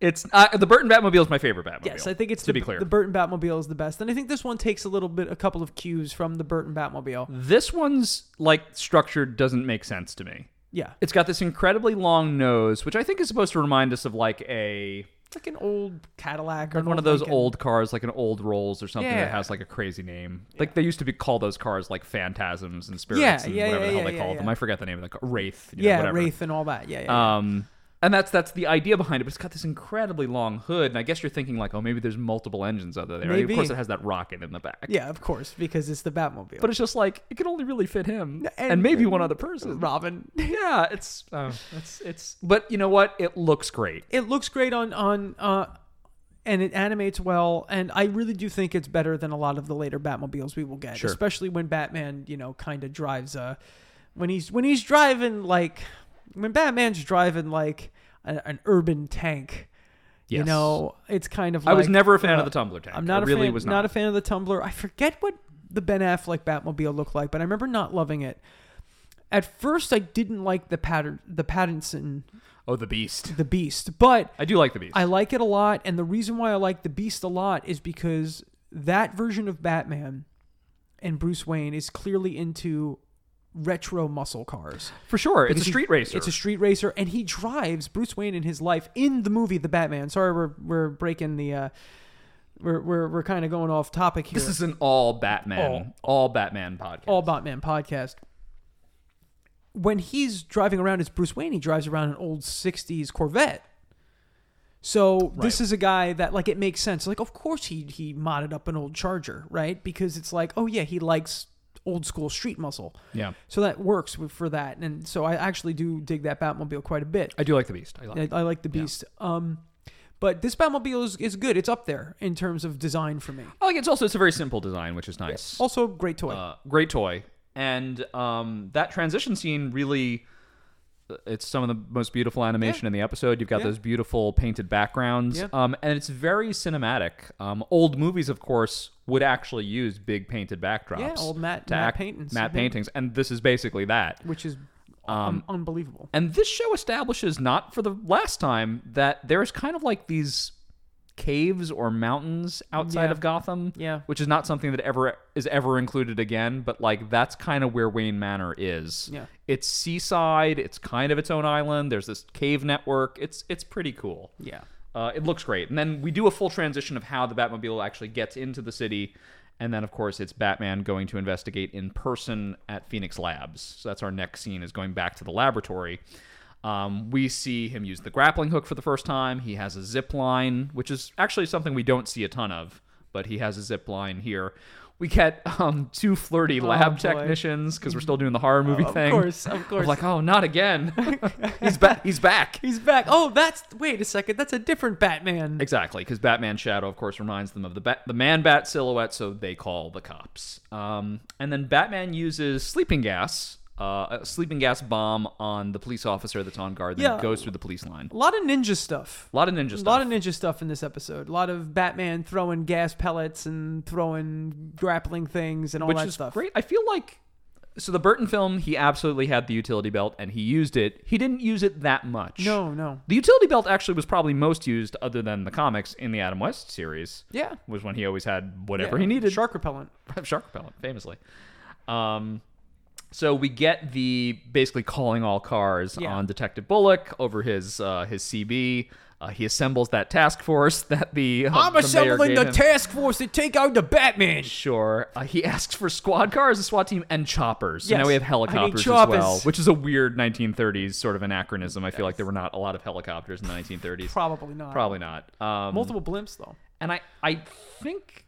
it's uh, the Burton Batmobile is my favorite Batmobile. Yes, I think it's to the, be clear. the Burton Batmobile is the best, and I think this one takes a little bit, a couple of cues from the Burton Batmobile. This one's like structure doesn't make sense to me. Yeah, It's got this incredibly long nose, which I think is supposed to remind us of like a it's like an old Cadillac or like one of those Lincoln. old cars, like an old Rolls or something that has like a crazy name. Like they used to be call those cars like phantasms and spirits Yeah, and yeah, whatever yeah, the hell yeah, they yeah, call yeah. them. I forget the name of the car. Wraith. you know, Yeah, whatever. Wraith and all that. Yeah, yeah. yeah. Um, and that's that's the idea behind it. But it's got this incredibly long hood, and I guess you're thinking like, oh, maybe there's multiple engines out there. Maybe. Of course, it has that rocket in the back. yeah, of course, because it's the Batmobile. But it's just like it can only really fit him and, And- maybe one other person. Robin. <laughs> Yeah, it's uh, it's it's. But you know what? It looks great. it looks great on on uh and it animates well and i really do think it's better than a lot of the later batmobiles we will get Sure. especially when batman you know kind of drives uh when he's when he's driving like when batman's driving like a, an urban tank you know it's kind of Like, I was never a fan uh, of the tumbler tank. i'm not I a really fan was not. a fan of the tumbler i forget what the ben affleck batmobile looked like but i remember not loving it at first i didn't like the pattern the pattinson Oh, the Beast. the beast but I do like the Beast. I like it a lot, and the reason why I like the Beast a lot is because that version of Batman and Bruce Wayne is clearly into retro muscle cars. For sure, it's a Because he- street racer. It's a street racer, and he drives Bruce Wayne in his life in the movie The Batman. Sorry, we're we're breaking the. Uh, we're we're, we're kind of going off topic here. This is an all Batman, all Batman podcast. all Batman podcast. When he's driving around as Bruce Wayne, he drives around an old '60s Corvette. So this is a guy that like it makes sense. Like, of course he he modded up an old Charger, right? Because it's like, oh yeah, he likes old school street muscle. yeah, So that works for that, and so I actually do dig that Batmobile quite a bit. I do like the Beast. I like. I, I like the Beast. Um, but this Batmobile is, is good. It's up there in terms of design for me. I like it's also it's a very simple design, which is nice. Also, great toy. Uh, great toy, and um, that transition scene really it's some of the most beautiful animation in the episode. You've got Yeah. those beautiful painted backgrounds, Yeah. um, and it's very cinematic. Um, old movies, of course, would actually use big painted backdrops. Yeah, old matte- to paintings. matte paintings, and this is basically that. which is Um, um, unbelievable. And this show establishes, not for the last time, that there's kind of like these caves or mountains outside Yeah. of Gotham. Yeah. Which is not something that ever is ever included again, but like that's kind of where Wayne Manor is. Yeah. It's seaside, it's kind of its own island. There's this cave network. It's it's pretty cool. Yeah. Uh, it looks great. And then we do a full transition of how the Batmobile actually gets into the city. And then, of course, it's Batman going to investigate in person at Phoenix Labs. So that's our next scene is going back to the laboratory. Um, we see him use the grappling hook for the first time. He has a zip line, which is actually something we don't see a ton of, but he has a zip line here. We get um, two flirty lab Oh, boy. technicians because we're still doing the horror movie of thing. Of course, of course. like, oh, not again. <laughs> he's back. He's back. He's back. Oh, that's wait a second. That's a different Batman. Exactly, because Batman shadow, of course, reminds them of the bat- the man bat silhouette, so they call the cops. Um, and then Batman uses sleeping gas, uh, a sleeping gas bomb on the police officer that's on guard. Then Yeah. goes through the police line. A lot of ninja stuff. A lot of ninja stuff. A lot of ninja stuff in this episode. A lot of Batman throwing gas pellets and throwing grappling things and all which that is stuff. great. I feel like so the Burton film, he absolutely had the utility belt and he used it. He didn't use it that much. No, no. The utility belt actually was probably most used, other than the comics, in the Adam West series. Yeah. Was when he always had whatever Yeah. he needed. Shark repellent. <laughs> shark repellent, famously. Um, so we get the basically calling all cars Yeah. on Detective Bullock over his uh, his CB. Uh, he assembles that task force <laughs> that the uh, I'm the assembling the him. task force to take out the Batman. Sure. Uh, he asks for squad cars, a SWAT team, and choppers. So Yes. now we have helicopters as well, which is a weird 1930s sort of anachronism. I feel like there were not a lot of helicopters in the 1930s. Probably not. Probably not. Um, Multiple blimps though. and I I think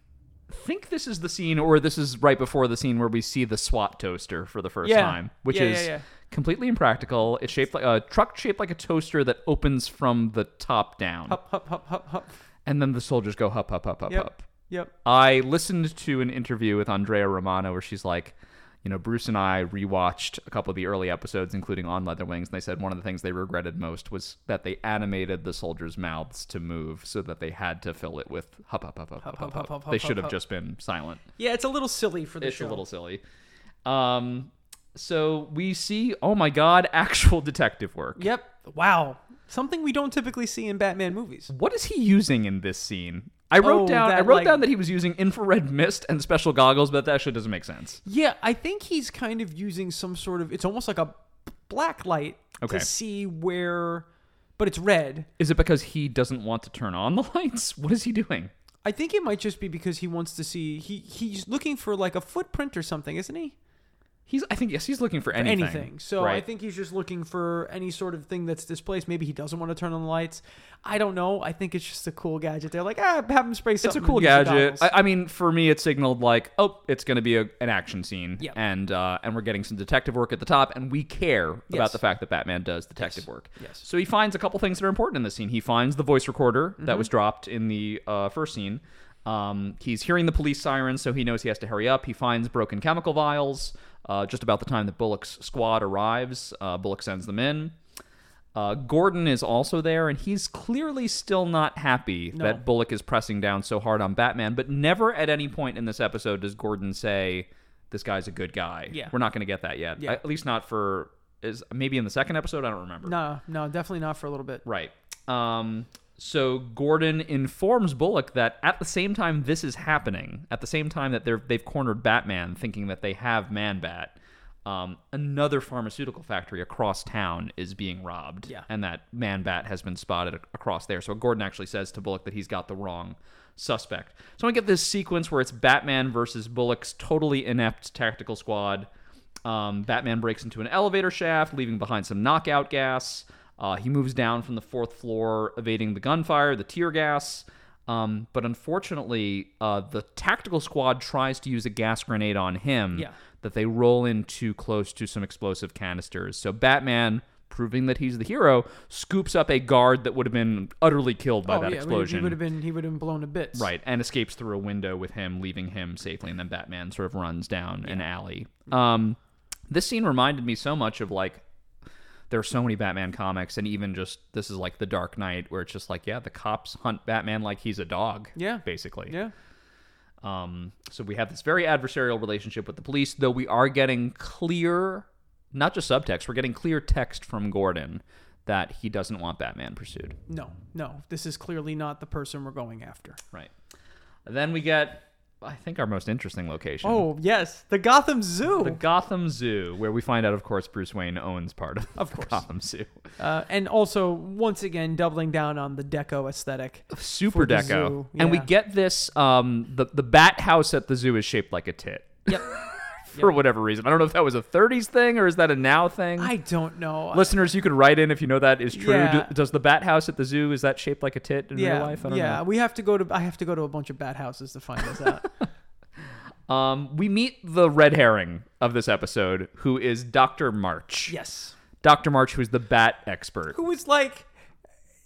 think this is the scene or this is right before the scene where we see the SWAT toaster for the first Yeah. time, which Yeah, is yeah, yeah. completely impractical. It's shaped like a truck shaped like a toaster that opens from the top down. Hup, hup, hup, hup, hup. And then the soldiers go hup hup hup hup Yep. hup. Yep. I listened to an interview with Andrea Romano where she's like, you know, Bruce and I rewatched a couple of the early episodes, including On Leather Wings, and they said one of the things they regretted most was that they animated the soldiers' mouths to move so that they had to fill it with hup hup hup hup hup hup. hup, hup. hup, They should have just been silent. Yeah, it's a little silly for the It's show. a little silly. Um, so we see, oh my god, <laughs> actual detective work. Yep. Wow. Something we don't typically see in Batman movies. What is he using in this scene? I wrote Oh, down. I that, wrote like- down that he was using infrared <laughs> mist and special goggles, but that actually doesn't make sense. Yeah, I think he's kind of using some sort of. It's almost like a black light Okay. to see where, but it's red. Is it because he doesn't want to turn on the <laughs> lights? What is he doing? I think it might just be because he wants to see. He he's looking for like a footprint or something, isn't he? He's. I think yes. He's looking for anything. anything. So I think he's just looking for any sort of thing that's displaced. Maybe he doesn't want to turn on the lights. I don't know. I think it's just a cool gadget. They're like, ah, have him spray it's a cool and use the gadget. I, I mean, for me, it signaled like, oh, it's going to be a, an action scene, Yep. and uh, and we're getting some detective work at the top, and we care about the fact that Batman does detective work. Yes. So he finds a couple things that are important in this scene. He finds the voice recorder that Mm-hmm. was dropped in the uh, first scene. Um, he's hearing the police sirens, so he knows he has to hurry up. He finds broken chemical vials uh, just about the time that Bullock's squad arrives. Uh, Bullock sends them in. Uh, Gordon is also there, and he's clearly still not happy No. that Bullock is pressing down so hard on Batman. But never at any point in this episode does Gordon say, "This guy's a good guy." Yeah. we're not going to get that yet. Yeah. At least not for is maybe in the second episode. I don't remember. no, no, definitely not for a little bit. Right. Um, so Gordon informs Bullock that at the same time this is happening, at the same time that they're they've cornered Batman, thinking that they have Man Bat, um, another pharmaceutical factory across town is being robbed, Yeah. and that Man Bat has been spotted across there. So Gordon actually says to Bullock that he's got the wrong suspect. So I get this sequence where it's Batman versus Bullock's totally inept tactical squad. Um, Batman breaks into an elevator shaft, leaving behind some knockout gas. Uh, he moves down from the fourth floor, evading the gunfire, the tear gas. Um, but unfortunately, uh, the tactical squad tries to use a gas grenade on him Yeah. that they roll in too close to some explosive canisters. So Batman, proving that he's the hero, scoops up a guard that would have been utterly killed by oh that yeah, explosion. he would have been he would have been blown to bits. Right, and escapes through a window with him, leaving him safely, and then Batman sort of runs down an alley. Um, this scene reminded me so much of like there are so many Batman comics, and even just this is like the Dark Knight, where it's just like, yeah, the cops hunt Batman like he's a dog. Yeah. basically. Yeah. Um, so we have this very adversarial relationship with the police, though we are getting clear, not just subtext, we're getting clear text from Gordon that he doesn't want Batman pursued. No, no. This is clearly not the person we're going after. Right. Then we get, I think, our most interesting location. Oh, yes. The Gotham Zoo. The Gotham Zoo, where we find out, of course, Bruce Wayne owns part of, Of the course. Gotham Zoo. Uh, and also, once again, doubling down on the deco aesthetic. Super deco. zoo, And we get this um the, the bat house at the zoo is shaped like a tit. Yep. <laughs> For whatever reason. I don't know if that was a 30s thing or is that a now thing? I don't know. Listeners, you could write in if you know that is true. Yeah. Do- does the bat house at the zoo is that shaped like a tit in yeah, real life? I don't yeah. know. We have to go to. I have to go to a bunch of bat houses to find this out. <laughs> <laughs> Um, we meet the red herring of this episode, who is Dr. March. yes. Dr. March, who's the bat expert. Who is like,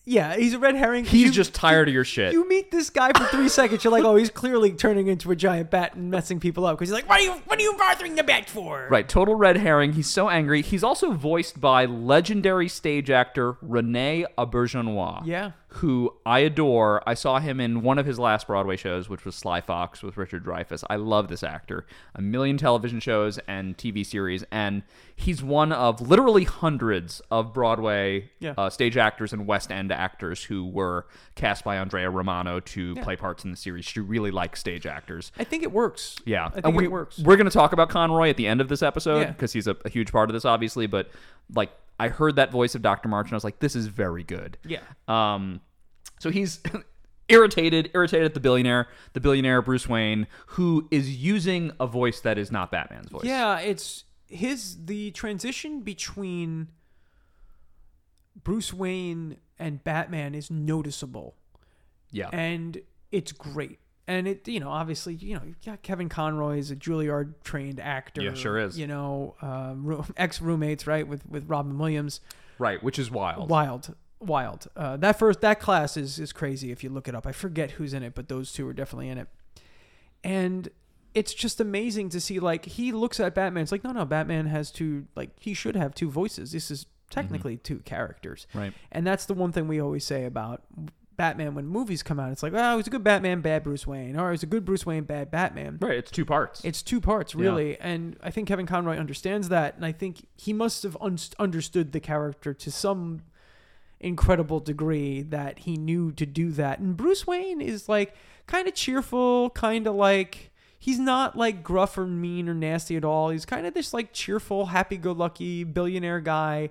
yeah, he's a red herring. He's You- just tired of your shit. You meet this guy for three <laughs> seconds. You're like, oh, he's clearly turning into a giant bat and messing people up because he's like, what are you, what are you bothering the bat for? Right, total red herring. He's so angry. He's also voiced by legendary stage actor Rene Auberjonois. Yeah. Who I adore. I saw him in one of his last Broadway shows, which was Sly Fox with Richard Dreyfuss. I love this actor. A million television shows and TV series, and he's one of literally hundreds of Broadway Yeah. uh, stage actors and West End actors who were cast by Andrea Romano to Yeah. play parts in the series. She really likes stage actors. I think it works. Yeah, I think and we, it works. We're going to talk about Conroy at the end of this episode Yeah. because he's a, a huge part of this, obviously. But like, I heard that voice of Doctor March, and I was like, this is very good. Yeah. Um, so he's <laughs> irritated, irritated at the billionaire, the billionaire Bruce Wayne, who is using a voice that is not Batman's voice. Yeah, it's his the transition between Bruce Wayne and Batman is noticeable, yeah, and it's great. And it, you know, obviously, you know, yeah, Kevin Conroy is a Juilliard trained actor. Yeah, sure is. You know, uh, ex roommates, right, with with Robin Williams. right, which is wild. Wild, wild. Uh, that first that class is is crazy if you look it up. I forget who's in it, but those two are definitely in it. And it's just amazing to see like he looks at Batman. It's like no, no, Batman has two. Like he should have two voices. This is technically two characters. Right. And that's the one thing we always say about Batman when movies come out. It's like, oh, he's a good Batman, bad Bruce Wayne, or he's a good Bruce Wayne, bad Batman. Right, it's two parts. It's two parts, really, and I think Kevin Conroy understands that, and I think he must have un- understood the character to some incredible degree that he knew to do that. And Bruce Wayne is like kind of cheerful, kind of like he's not like gruff or mean or nasty at all. He's kind of this like cheerful, happy-go-lucky billionaire guy.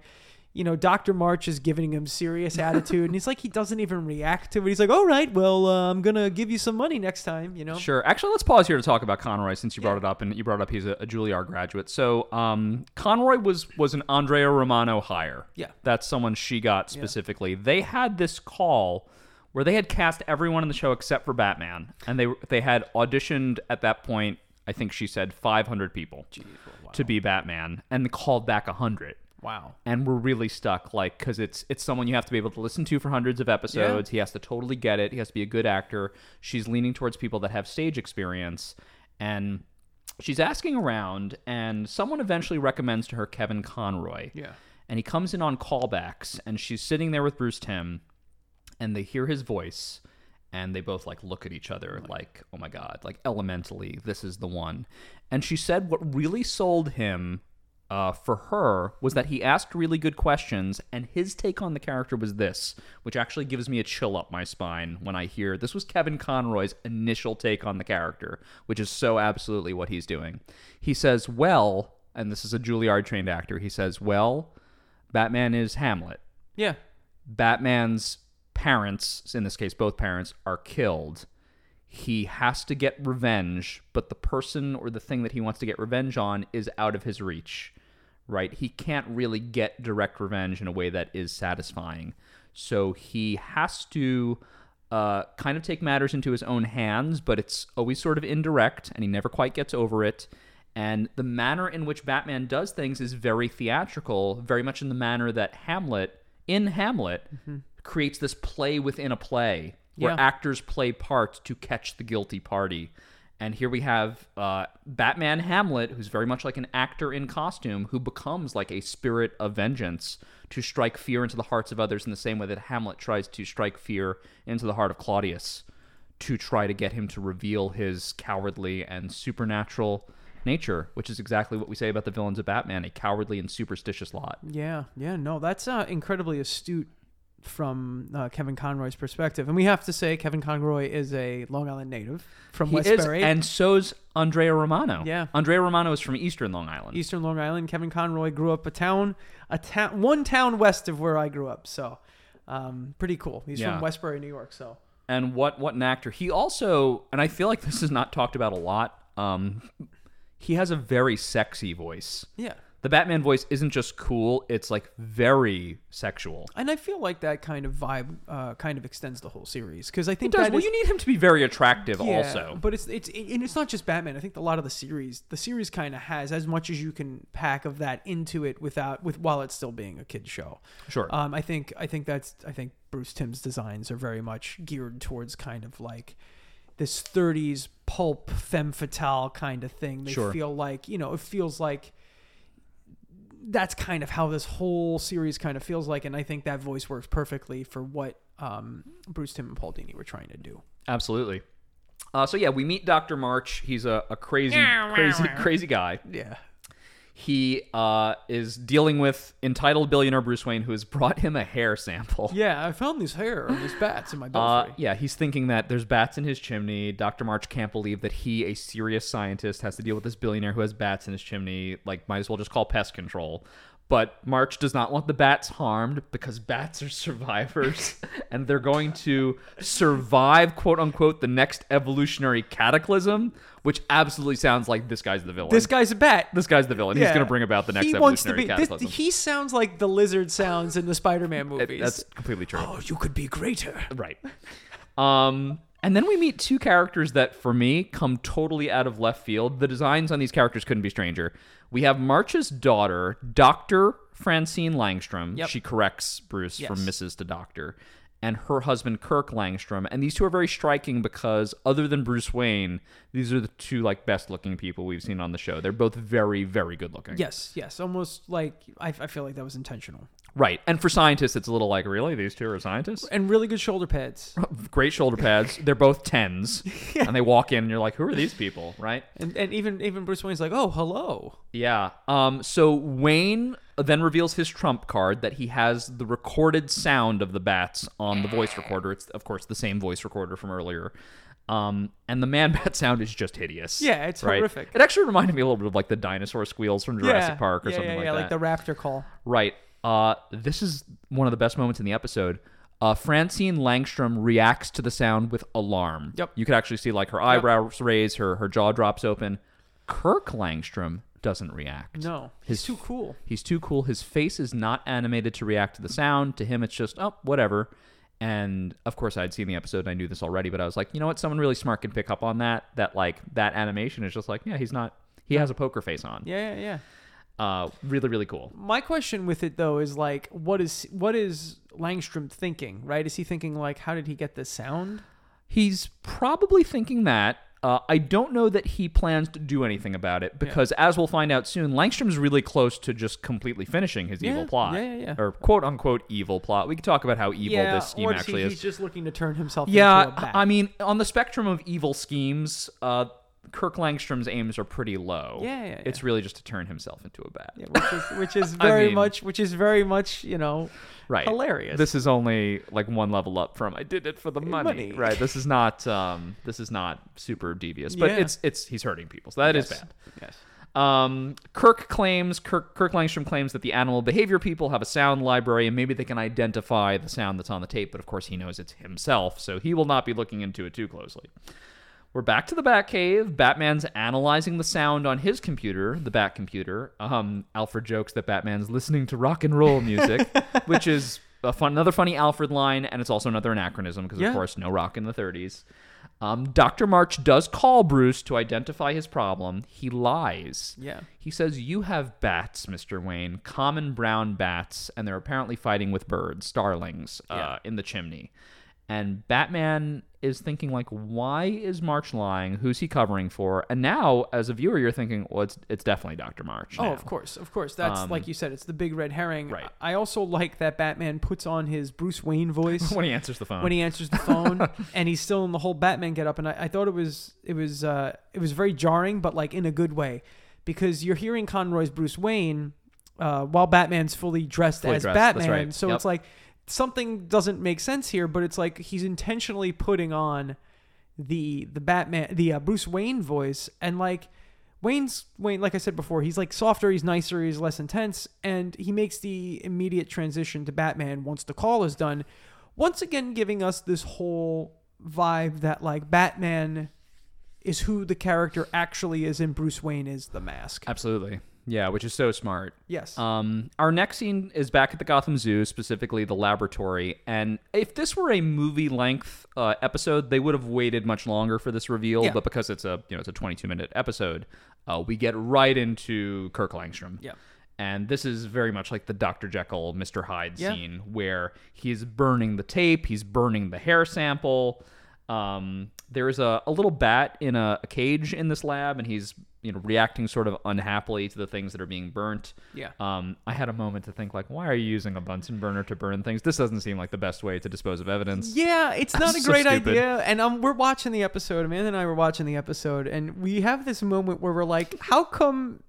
You know, Dr. March is giving him serious attitude, and he's like, he doesn't even react to it. He's like, all right, well, uh, I'm going to give you some money next time, you know? Sure. Actually, let's pause here to talk about Conroy since you brought Yeah. it up, and you brought up he's a, a Juilliard graduate. So, um, Conroy was was an Andrea Romano hire. Yeah. that's someone she got specifically. They had this call where they had cast everyone in the show except for Batman, and they they had auditioned at that point. I think she said 500 people to be Batman, and called back 100 Wow. and we're really stuck like because it's it's someone you have to be able to listen to for hundreds of episodes. He has to totally get it. He has to be a good actor. She's leaning towards people that have stage experience. And she's asking around and someone eventually recommends to her kevin conroy. Yeah. and he comes in on callbacks and she's sitting there with bruce timm and they hear his voice and they both like look at each other like oh my god like elementally this is the one. And she said what really sold him uh, for her was that he asked really good questions and his take on the character was this which actually gives me a chill up my spine when i hear this was kevin conroy's initial take on the character which is so absolutely what he's doing he says well and this is a juilliard trained actor he says well batman is hamlet Yeah. Batman's parents, in this case, both parents, are killed. He has to get revenge, but the person or the thing that he wants to get revenge on is out of his reach, right? He can't really get direct revenge in a way that is satisfying. So he has to uh, kind of take matters into his own hands, but it's always sort of indirect, and he never quite gets over it. And the manner in which Batman does things is very theatrical, very much in the manner that Hamlet, in Hamlet, creates this play within a play where Yeah. actors play parts to catch the guilty party. And here we have uh, Batman Hamlet, who's very much like an actor in costume, who becomes like a spirit of vengeance to strike fear into the hearts of others in the same way that Hamlet tries to strike fear into the heart of Claudius to try to get him to reveal his cowardly and supernatural nature, which is exactly what we say about the villains of Batman a cowardly and superstitious lot. Yeah, yeah, no, that's uh, incredibly astute from uh, Kevin Conroy's perspective. And we have to say, Kevin Conroy is a Long Island native from He is, Westbury. and so's Andrea Romano. Yeah. Andrea Romano is from Eastern Long Island. Eastern Long Island. Kevin Conroy grew up a town, a town, one town west of where I grew up. So, um, pretty cool. He's Yeah. from Westbury, New York. So, and what what an actor he also and i feel like this is not talked about a lot um he has a very sexy voice yeah. The batman voice isn't just cool it's like very sexual And I feel like that kind of vibe uh, kind of extends the whole series because I it think does that well is- you need him to be very attractive Yeah, also But it's it's and it's not just Batman. I think a lot of the series, the series kind of has as much as you can pack of that into it without with while it's still being a kid show. sure Um, I think I think that's I think Bruce Timm's designs are very much geared towards kind of like this 30s pulp femme fatale kind of thing. They Sure. feel like you know it feels like that's kind of how this whole series kind of feels like, and I think that voice works perfectly for what um, Bruce Timm and Paul Dini were trying to do. absolutely uh, so yeah we meet dr march he's a, a crazy crazy crazy guy Yeah. He uh, is dealing with entitled billionaire bruce wayne who has brought him a hair sample <laughs> Yeah, I found these hair and these bats in my Uh, yeah, he's thinking that there's bats in his chimney. Dr. March can't believe that he, a serious scientist, has to deal with this billionaire who has bats in his chimney. Like, might as well just call pest control. But March does not want the bats harmed because bats are survivors <laughs> and they're going to survive, quote unquote, the next evolutionary cataclysm, which absolutely sounds like this guy's the villain. this guy's a bat. this guy's the villain. He's going to bring about the next he wants to evolutionary be. This, cataclysm. he sounds like the lizard sounds in the Spider-Man It- movies. that's completely true. oh, you could be greater. Right. Um, and then we meet two characters that, for me, come totally out of left field. The designs on these characters couldn't be stranger. We have March's daughter, Dr. Francine Langstrom. Yep. She corrects Bruce Yes. from Mrs. to Doctor. And her husband, Kirk Langstrom. And these two are very striking because, other than Bruce Wayne, these are the two like best looking people we've seen on the show. They're both very, very good looking. Yes, yes, almost like I, I feel like that was intentional. Right. And for scientists, it's a little like, really? These two are scientists? And really good shoulder pads. <laughs> great shoulder pads. They're both tens, <laughs> and they walk in, and you're like, "Who are these people?" Right? And and even even Bruce Wayne's like, oh, hello. Yeah. Um. So Wayne then reveals his trump card that he has the recorded sound of the bats on the voice recorder. It's of course the same voice recorder from earlier. Um, and the man <laughs> bat sound is just hideous. Yeah, it's right? horrific. It actually reminded me a little bit of like the dinosaur squeals from Jurassic yeah, Park or yeah, something yeah, like yeah, that. like the raptor call. Right. Uh, this is one of the best moments in the episode. Uh, Francine Langstrom reacts to the sound with alarm. Yep. You could actually see like her eyebrows raise, her her jaw drops open. Kirk Langstrom doesn't react. No, he's too cool. He's too cool. His face is not animated to react to the sound. To him, it's just oh whatever. And of course, I'd seen the episode and I knew this already, but I was like, you know what? Someone really smart can pick up on that. That like that animation is just like, yeah, he's not. He has a poker face on. Yeah, yeah, yeah. Uh, really, really cool. My question with it though is like, what is what is Langstrom thinking? Right? Is he thinking like, how did he get this sound? He's probably thinking that. Uh, I don't know that he plans to do anything about it because, as we'll find out soon, Langstrom's really close to just completely finishing his Yeah, evil plot. yeah, yeah, yeah. Or quote unquote evil plot. We could talk about how evil yeah, this scheme actually he, is. He's just looking to turn himself yeah, into a bat. I mean, on the spectrum of evil schemes, uh, Kirk Langstrom's aims are pretty low. Yeah, yeah, yeah. It's really just to turn himself into a bat. Yeah, which is which is <laughs> I very mean- much which is very much you know right hilarious. this is only like one level up from i did it for the money, Money. right this is not um this is not super devious but Yeah. it's it's he's hurting people so that is Yes. bad Yes. um, Kirk claims Kirk, Kirk Langstrom claims that the animal behavior people have a sound library and maybe they can identify the sound that's on the tape, but of course he knows it's himself, so he will not be looking into it too closely. We're back to the Batcave. Batman's analyzing the sound on his computer, the Bat computer. Um, Alfred jokes that Batman's listening to rock and roll music, <laughs> which is a fun, another funny Alfred line, and it's also another anachronism because, Yeah. of course, no rock in the 30s. Um, Dr. March does call Bruce to identify his problem. He lies. Yeah. He says, You have bats, Mr. Wayne, common brown bats, and they're apparently fighting with birds, starlings, uh, Yeah. in the chimney. And Batman is thinking like, why is March lying? Who's he covering for? And now, as a viewer, you're thinking, well, it's it's definitely Doctor March. Oh, of course, of course. That's Um, like you said. It's the big red herring. Right. I also like that Batman puts on his Bruce Wayne voice <laughs> when he answers the phone. when he answers the phone, <laughs> and he's still in the whole Batman getup. And I, I thought it was it was uh, it was very jarring, but like in a good way, because you're hearing Conroy's Bruce Wayne uh, while Batman's fully dressed Fully as dressed, Batman. right. So Yep. it's like something doesn't make sense here, but it's like he's intentionally putting on the the Batman the uh, Bruce Wayne voice. And like Wayne's Wayne like I said before he's like softer he's nicer he's less intense and he makes the immediate transition to Batman once the call is done. Once again giving us this whole vibe that like Batman is who the character actually is and Bruce Wayne is the mask. Absolutely. Yeah, which is so smart. yes Um, our next scene is back at the Gotham Zoo, specifically the laboratory. And if this were a movie length uh, episode, they would have waited much longer for this reveal. Yeah. But because it's a you know it's a 22 minute episode, uh, we get right into Kirk Langstrom. Yeah. And this is very much like the Dr. Jekyll, Mr. Hyde Yeah. scene where he's burning the tape, he's burning the hair sample. Um, there's a, a little bat in a, a cage in this lab, and he's you know reacting sort of unhappily to the things that are being burnt. Yeah. Um, I had a moment to think like, why are you using a Bunsen burner to burn things? This doesn't seem like the best way to dispose of evidence. Yeah, it's <laughs> not a So great stupid. idea. And um, we're watching the episode. Amanda and I were watching the episode, and we have this moment where we're like, "How come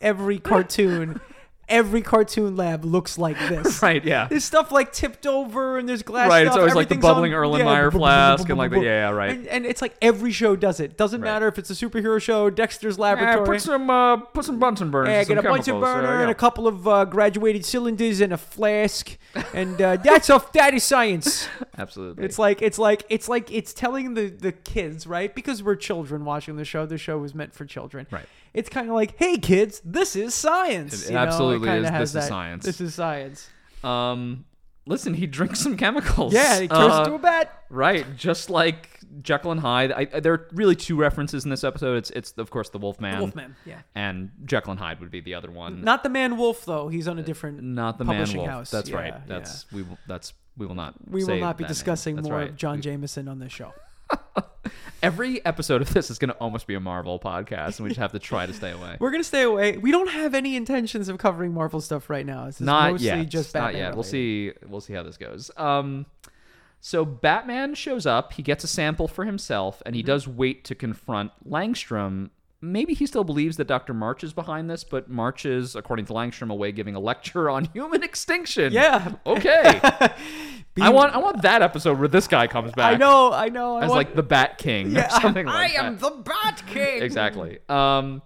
every <laughs> cartoon, every cartoon lab looks like this?" <laughs> Right? Yeah. There's stuff like tipped over, and there's glass. Right, it's always like the on- bubbling yeah, Erlenmeyer bu- flask and like the- yeah, right. And, and it's like every show does it. Doesn't Right. matter if it's a superhero show, Dexter's Yeah, Laboratory. put some uh, put some Bunsen burners. Yeah, get a Bunsen chemicals. There burner and a couple of uh, graduated cylinders and a flask, and uh, that's off. That is science. <laughs> Absolutely. It's like it's like it's like it's telling the the kids, right? Because we're children watching the show. The show was meant for children. Right. It's kind of like, hey kids, this is science. It you know? absolutely is. This is science. This is science. um, listen, he drinks some chemicals. Yeah, he turns Uh, into a bat. Right, just like Jekyll and Hyde. I, I- there are really two references in this episode. It's it's of course the Wolfman. Wolfman. Yeah. And Jekyll and Hyde would be the other one. Not the man wolf though. He's on a different. Not the man publishing wolf. house. That's Yeah, right. That's we will. That's we will not. We will not be that name. discussing more right. of John Jameson on this show. <laughs> Every episode of this is going to almost be a Marvel podcast, and we just have to try to stay away. <laughs> We're gonna stay away. We don't have any intentions of covering Marvel stuff right now. This is not mostly yet. just not yet. We'll related. see. We'll see how this goes. Um, so Batman shows up. He gets a sample for himself, and he Mm-hmm. does wait to confront Langstrom. Maybe he still believes that Dr. March is behind this, but March is, according to Langstrom, away giving a lecture on human extinction. Yeah. Okay. <laughs> Be- I want. I want that episode where this guy comes back. I know. I know. I As want- like the Bat King Yeah, or <laughs> something like I that. am the Bat King. Exactly. Um,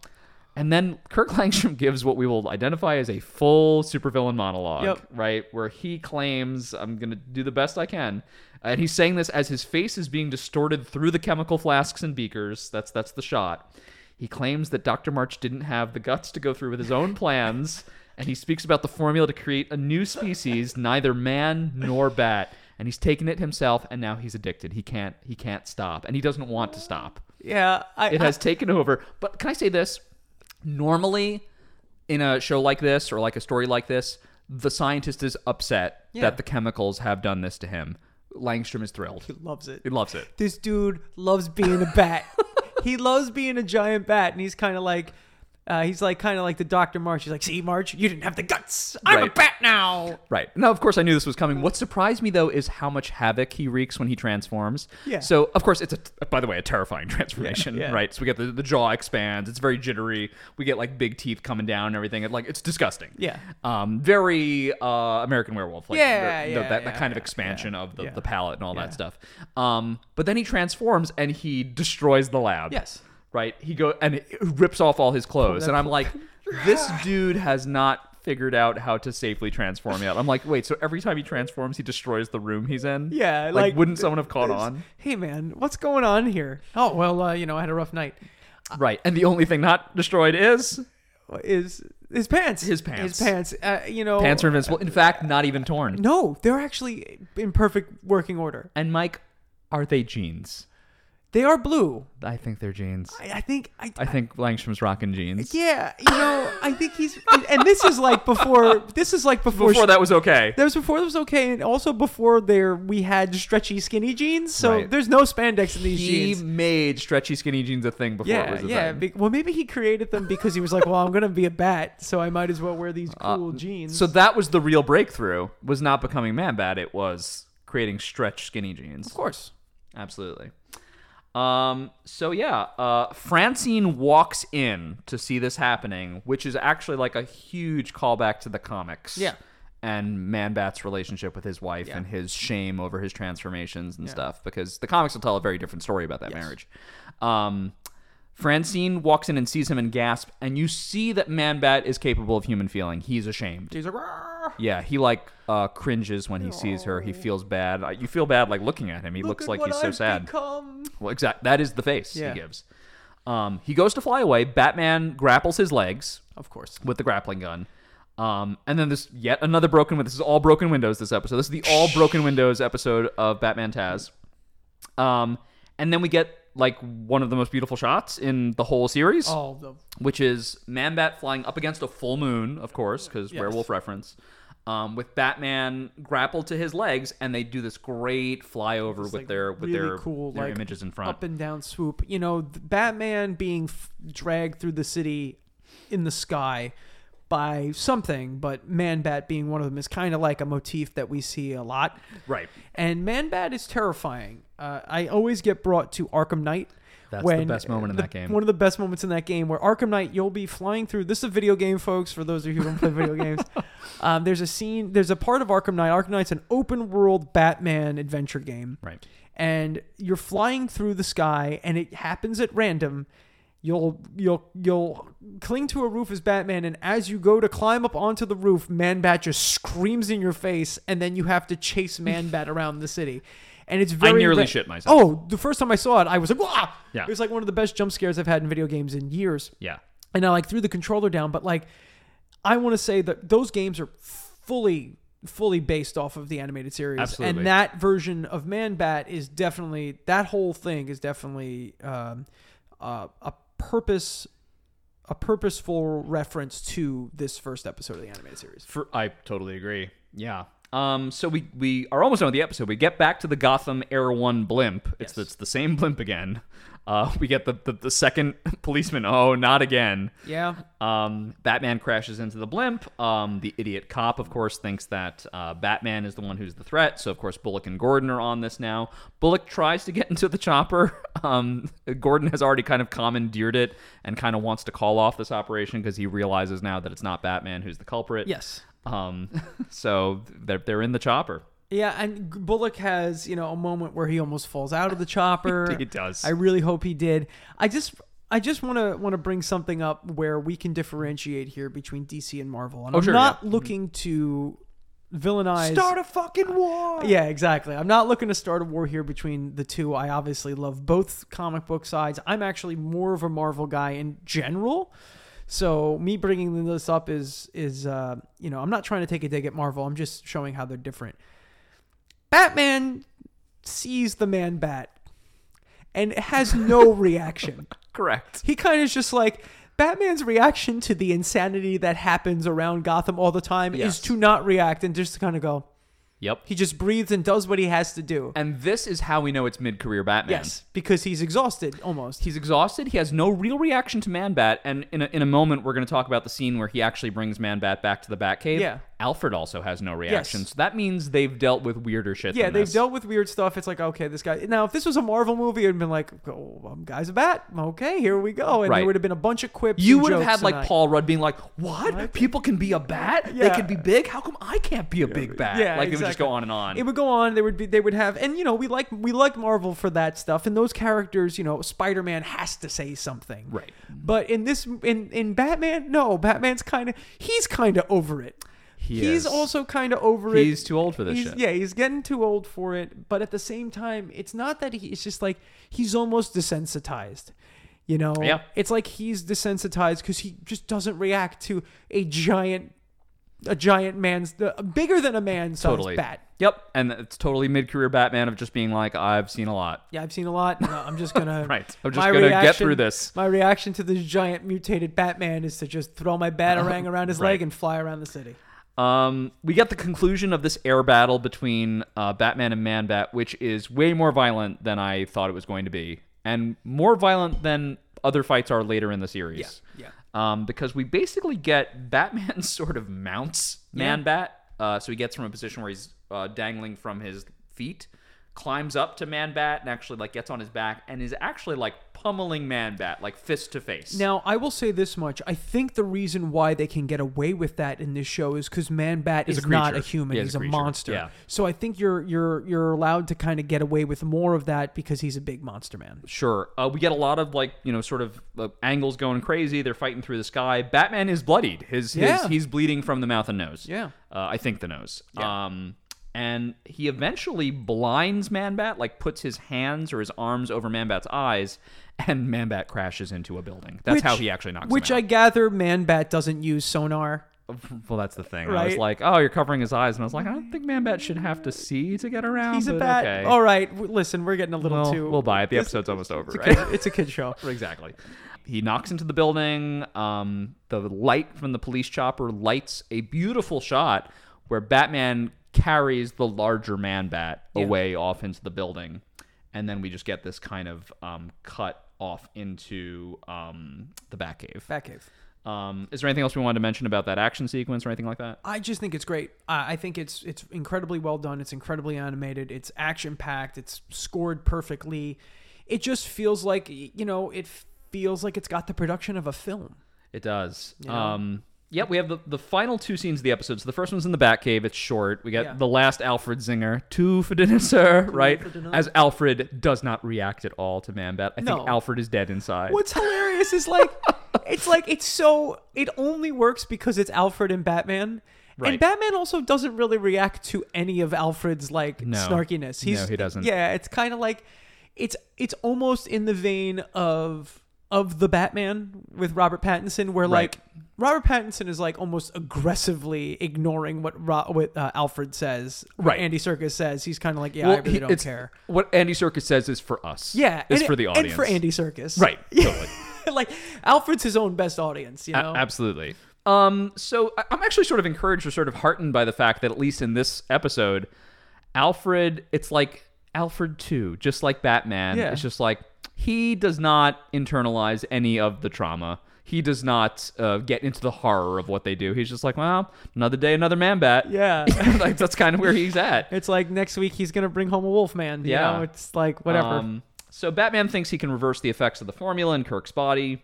and then Kirk Langstrom <laughs> gives what we will identify as a full supervillain monologue, Yep. right? Where he claims, I'm going to do the best I can. And he's saying this as his face is being distorted through the chemical flasks and beakers. That's that's the shot. He claims that Dr. March didn't have the guts to go through with his own plans, and he speaks about the formula to create a new species, neither man nor bat. And he's taken it himself, and now he's addicted. He can't he can't stop, and he doesn't want to stop Yeah. I, it has taken over. But can I say this? Normally, in a show like this or like a story like this, the scientist is upset Yeah. that the chemicals have done this to him. Langstrom is thrilled. He loves it. He loves it. This dude loves being a bat. <laughs> he loves being a giant bat, and he's kind of like. Uh, he's like kind of like the Dr. March. He's like, "See, March, you didn't have the guts. I'm a bat now." Right. Now, of course, I knew this was coming. What surprised me, though, is how much havoc he wreaks when he transforms. Yeah. So, of course, it's a, by the way, a terrifying <laughs> transformation, Yeah, right? So we get the, the jaw expands. It's very jittery. We get like big teeth coming down and everything. It, like it's disgusting. Yeah. Um, very uh, American Werewolf. Like, Yeah, the- yeah, that, that yeah, kind of yeah, expansion of the, yeah. the palette and all Yeah. that stuff. Um, but then he transforms and he destroys the lab. Yes. Right. He go and it rips off all his clothes, and I'm like, <laughs> this dude has not figured out how to safely transform yet. I'm like, wait, so every time he transforms, he destroys the room he's in? Yeah, Like, like, wouldn't someone have caught on? Hey, man, what's going on here? Oh well, uh, you know, I had a rough night. Right. And the only thing not destroyed is Is his pants? His pants. His pants. Uh, you know, pants are invincible. In fact, not even torn. No, they're actually in perfect working order. And Mike, are they jeans? They are blue. I think they're jeans. I, I think I, I think Langstrom's rocking jeans. yeah, you know, I think he's and, and this is like before this is like before, Before that was okay. that was before that was okay and also before there we had stretchy skinny jeans. So Right. there's no spandex in these jeans. He jeans. made stretchy skinny jeans a thing before it Yeah, was a yeah. thing. be- well, maybe he created them because he was like, "Well, I'm gonna be a bat, so I might as well wear these cool jeans." Uh, So that was the real breakthrough. Was not becoming man bat. It was creating stretch skinny jeans. of course, Absolutely. Um, so yeah, uh, Francine walks in to see this happening, which is actually like a huge callback to the comics. Yeah. And Man Bat's relationship with his wife Yeah. and his shame over his transformations and stuff, because the comics will tell a very different story about that Yes. marriage. Um, Francine walks in and sees him and gasp, and you see that Man Bat is capable of human feeling. He's ashamed. he's like. Yeah, he like uh, cringes when he sees her. He feels bad. Uh, You feel bad like looking at him. He Look looks like he's so sad. Well, exact. That is the face Yeah. he gives. Um, he goes to fly away. Batman grapples his legs Of course. with the grappling gun. Um, and then this yet another broken. win- This is all broken windows. This episode. This is the all broken windows episode of Batman Taz. Um, and then we get like one of the most beautiful shots in the whole series, Oh, the which is Man Bat flying up against a full moon, of course, because Yes. werewolf reference. Um, with Batman grappled to his legs, and they do this great flyover with like, their with really their, cool, their like, images in front. up and down swoop. You know, Batman being f- dragged through the city in the sky by something, but Man Bat being one of them is kind of like a motif that we see a lot. Right. And Man Bat is terrifying. Uh, I always get brought to Arkham Knight. That's the best moment in the- that game. One of the best moments in that game where Arkham Knight, you'll be flying through. This is a video game, folks. For those of you who don't play video <laughs> games, um, there's a scene. There's a part of Arkham Knight. Arkham Knight's an open world Batman adventure game Right. and you're flying through the sky and it happens at random you'll you'll you'll cling to a roof as batman and as you go to climb up onto the roof man-bat just screams in your face and then you have to chase man-bat <laughs> around the city and it's very nearly ra- shit myself. oh the first time i saw it i was like Wah! Yeah. it was like one of the best jump scares i've had in video games in years Yeah. and I like threw the controller down. But like, I want to say that those games are fully, fully based off of the animated series, Absolutely. and that version of Man Bat is definitely that whole thing is definitely um, uh, a purpose, a purposeful reference to this first episode of the animated series. For, I totally agree. Yeah. Um. So we we are almost done with the episode. We get back to the Gotham Air One blimp. It's Yes. it's the same blimp again. Uh. We get the the, the second <laughs> policeman. Oh, not again. Yeah, Um, Batman crashes into the blimp. Um, the idiot cop, of course, thinks that uh, Batman is the one who's the threat. So, of course, Bullock and Gordon are on this now. Bullock tries to get <laughs> into the chopper. Um, Gordon has already kind of commandeered it and kind of wants to call off this operation because he realizes now that it's not Batman who's the culprit. yes. Um, so they're they're in the chopper. Yeah, and Bullock has you know a moment where he almost falls out of the chopper. <laughs> He does. I really hope he did. I just I just want to want to bring something up where we can differentiate here between DC and Marvel. And Oh, I'm sure, not yeah. looking to villainize start a fucking war. yeah, exactly. I'm not looking to start a war here between the two. I obviously love both comic book sides. I'm actually more of a Marvel guy in general. So me bringing this up is is uh, you know I'm not trying to take a dig at Marvel. I'm just showing how they're different. Batman sees the man bat and has no <laughs> reaction. Correct. He kind of is just like Batman's reaction to the insanity that happens around Gotham all the time Yes. is to not react and just to kind of go. Yep. He just breathes and does what he has to do. And this is how we know it's mid-career Batman. Yes, because he's exhausted almost. He's exhausted. He has no real reaction to Man Bat. And in a, in a moment, we're going to talk about the scene where he actually brings Man Bat back to the Batcave. Yeah. Alfred also has no reaction. Yes. So that means they've dealt with weirder shit. yeah, than they've this. dealt with weird stuff. It's like, okay, this guy. Now, if this was a Marvel movie, it'd been like, oh, um, guy's a bat. Okay, here we go. And Right. there would have been a bunch of quips. You and would have had like I- Paul Rudd being like, "What? People can be a bat? They can be big. How come I can't be a big bat?" Yeah, like it would just go on and on. It would go on. They would be. They would have, and you know, we like we like Marvel for that stuff. And those characters, you know, Spider Man has to say something, Right. But in this, in in Batman, no, Batman's kind of he's kind of over it. He he's is. also kind of over it. He's too old for this He's- shit. Yeah, he's getting too old for it. But at the same time, it's not that he. It's just like he's almost desensitized. You know, Yeah. it's like he's desensitized because he just doesn't react to a giant, a giant man's uh, bigger than a man-sized Totally. bat. Yep, and it's totally mid-career Batman of just being like, I've seen a lot. Yeah, I've seen a lot. No, I'm just gonna. <laughs> Right. I'm just gonna get through this. My reaction to this giant mutated Batman is to just throw my batarang around his Right. leg and fly around the city. Um, we get the conclusion of this air battle between uh, Batman and Man-Bat, which is way more violent than I thought it was going to be, and more violent than other fights are later in the series. Yeah, Um, because we basically get Batman <laughs> sort of mounts Yeah. Man-Bat, uh, so he gets from a position where he's uh, dangling from his feet, climbs up to Man-Bat, and actually like gets on his back, and is actually like pummeling Man-Bat like fist to face. Now, I will say this much. I think the reason why they can get away with that in this show is because Man Bat Is a not a creature. human. Yeah, he's he's a a creature. monster. Yeah. So I think you're you're you're allowed to kind of get away with more of that because he's a big monster man. Sure. Uh, we get a lot of like you know sort of uh, angles going crazy. They're fighting through the sky. Batman is bloodied. His, his Yeah. he's bleeding from the mouth and nose. Yeah. Uh, I think the nose. Um, and he eventually blinds Manbat, like puts his hands or his arms over Manbat's eyes, and Manbat crashes into a building. That's how he actually knocks Which I gather Manbat doesn't use sonar. Well, that's the thing. I was like, oh, you're covering his eyes, and I was like, I don't think Manbat should have to see to get around. He's a bat. Okay. All right, listen, we're getting a little Well, too. we'll buy it. The This- episode's almost over, It's a, kid, it's a kid show. <laughs> exactly. He knocks into the building. Um, the light from the police chopper lights a beautiful shot where Batman carries the larger man bat Yeah. away off into the building. And then we just get this kind of um, cut off into um, the Batcave. Batcave. Um, is there anything else we wanted to mention about that action sequence or anything like that? I just think it's great. I I think it's it's incredibly well done. It's incredibly animated. It's action packed. It's scored perfectly. It just feels like you know. It feels like it's got the production of a film. It does. know? Um, yeah, we have the, the final two scenes of the episode. So the first one's in the Batcave. It's short. We got Yeah. the last Alfred Zinger, two for dinner, <laughs> sir, right? dinner. As Alfred does not react at all to Man-Bat. I No. think Alfred is dead inside. What's hilarious is like <laughs> it's like it's so it only works because it's Alfred and Batman. Right. And Batman also doesn't really react to any of Alfred's like No. snarkiness. He's No, he doesn't. Yeah, it's kind of like it's it's almost in the vein of of the Batman with Robert Pattinson, where Right. like Robert Pattinson is like almost aggressively ignoring what Ro- what uh, Alfred says, Right. Andy Serkis says. He's kind of like, yeah, Well, I really he- don't care. What Andy Serkis says is for us. Yeah, Is for it- the audience. and for Andy Serkis, Right, <laughs> totally. like Alfred's his own best audience, you A- know. absolutely. Um, so I- I'm actually sort of encouraged or sort of heartened by the fact that at least in this episode, Alfred, it's like Alfred 2, just like Batman. Yeah. It's just like he does not internalize any of the trauma. He does not uh, get into the horror of what they do. He's just like, well, another day, another man bat. Yeah. <laughs> like that's kind of where he's at. <laughs> It's like next week he's gonna bring home a wolf man. You Yeah. know, it's like whatever. Um, so Batman thinks he can reverse the effects of the formula in Kirk's body,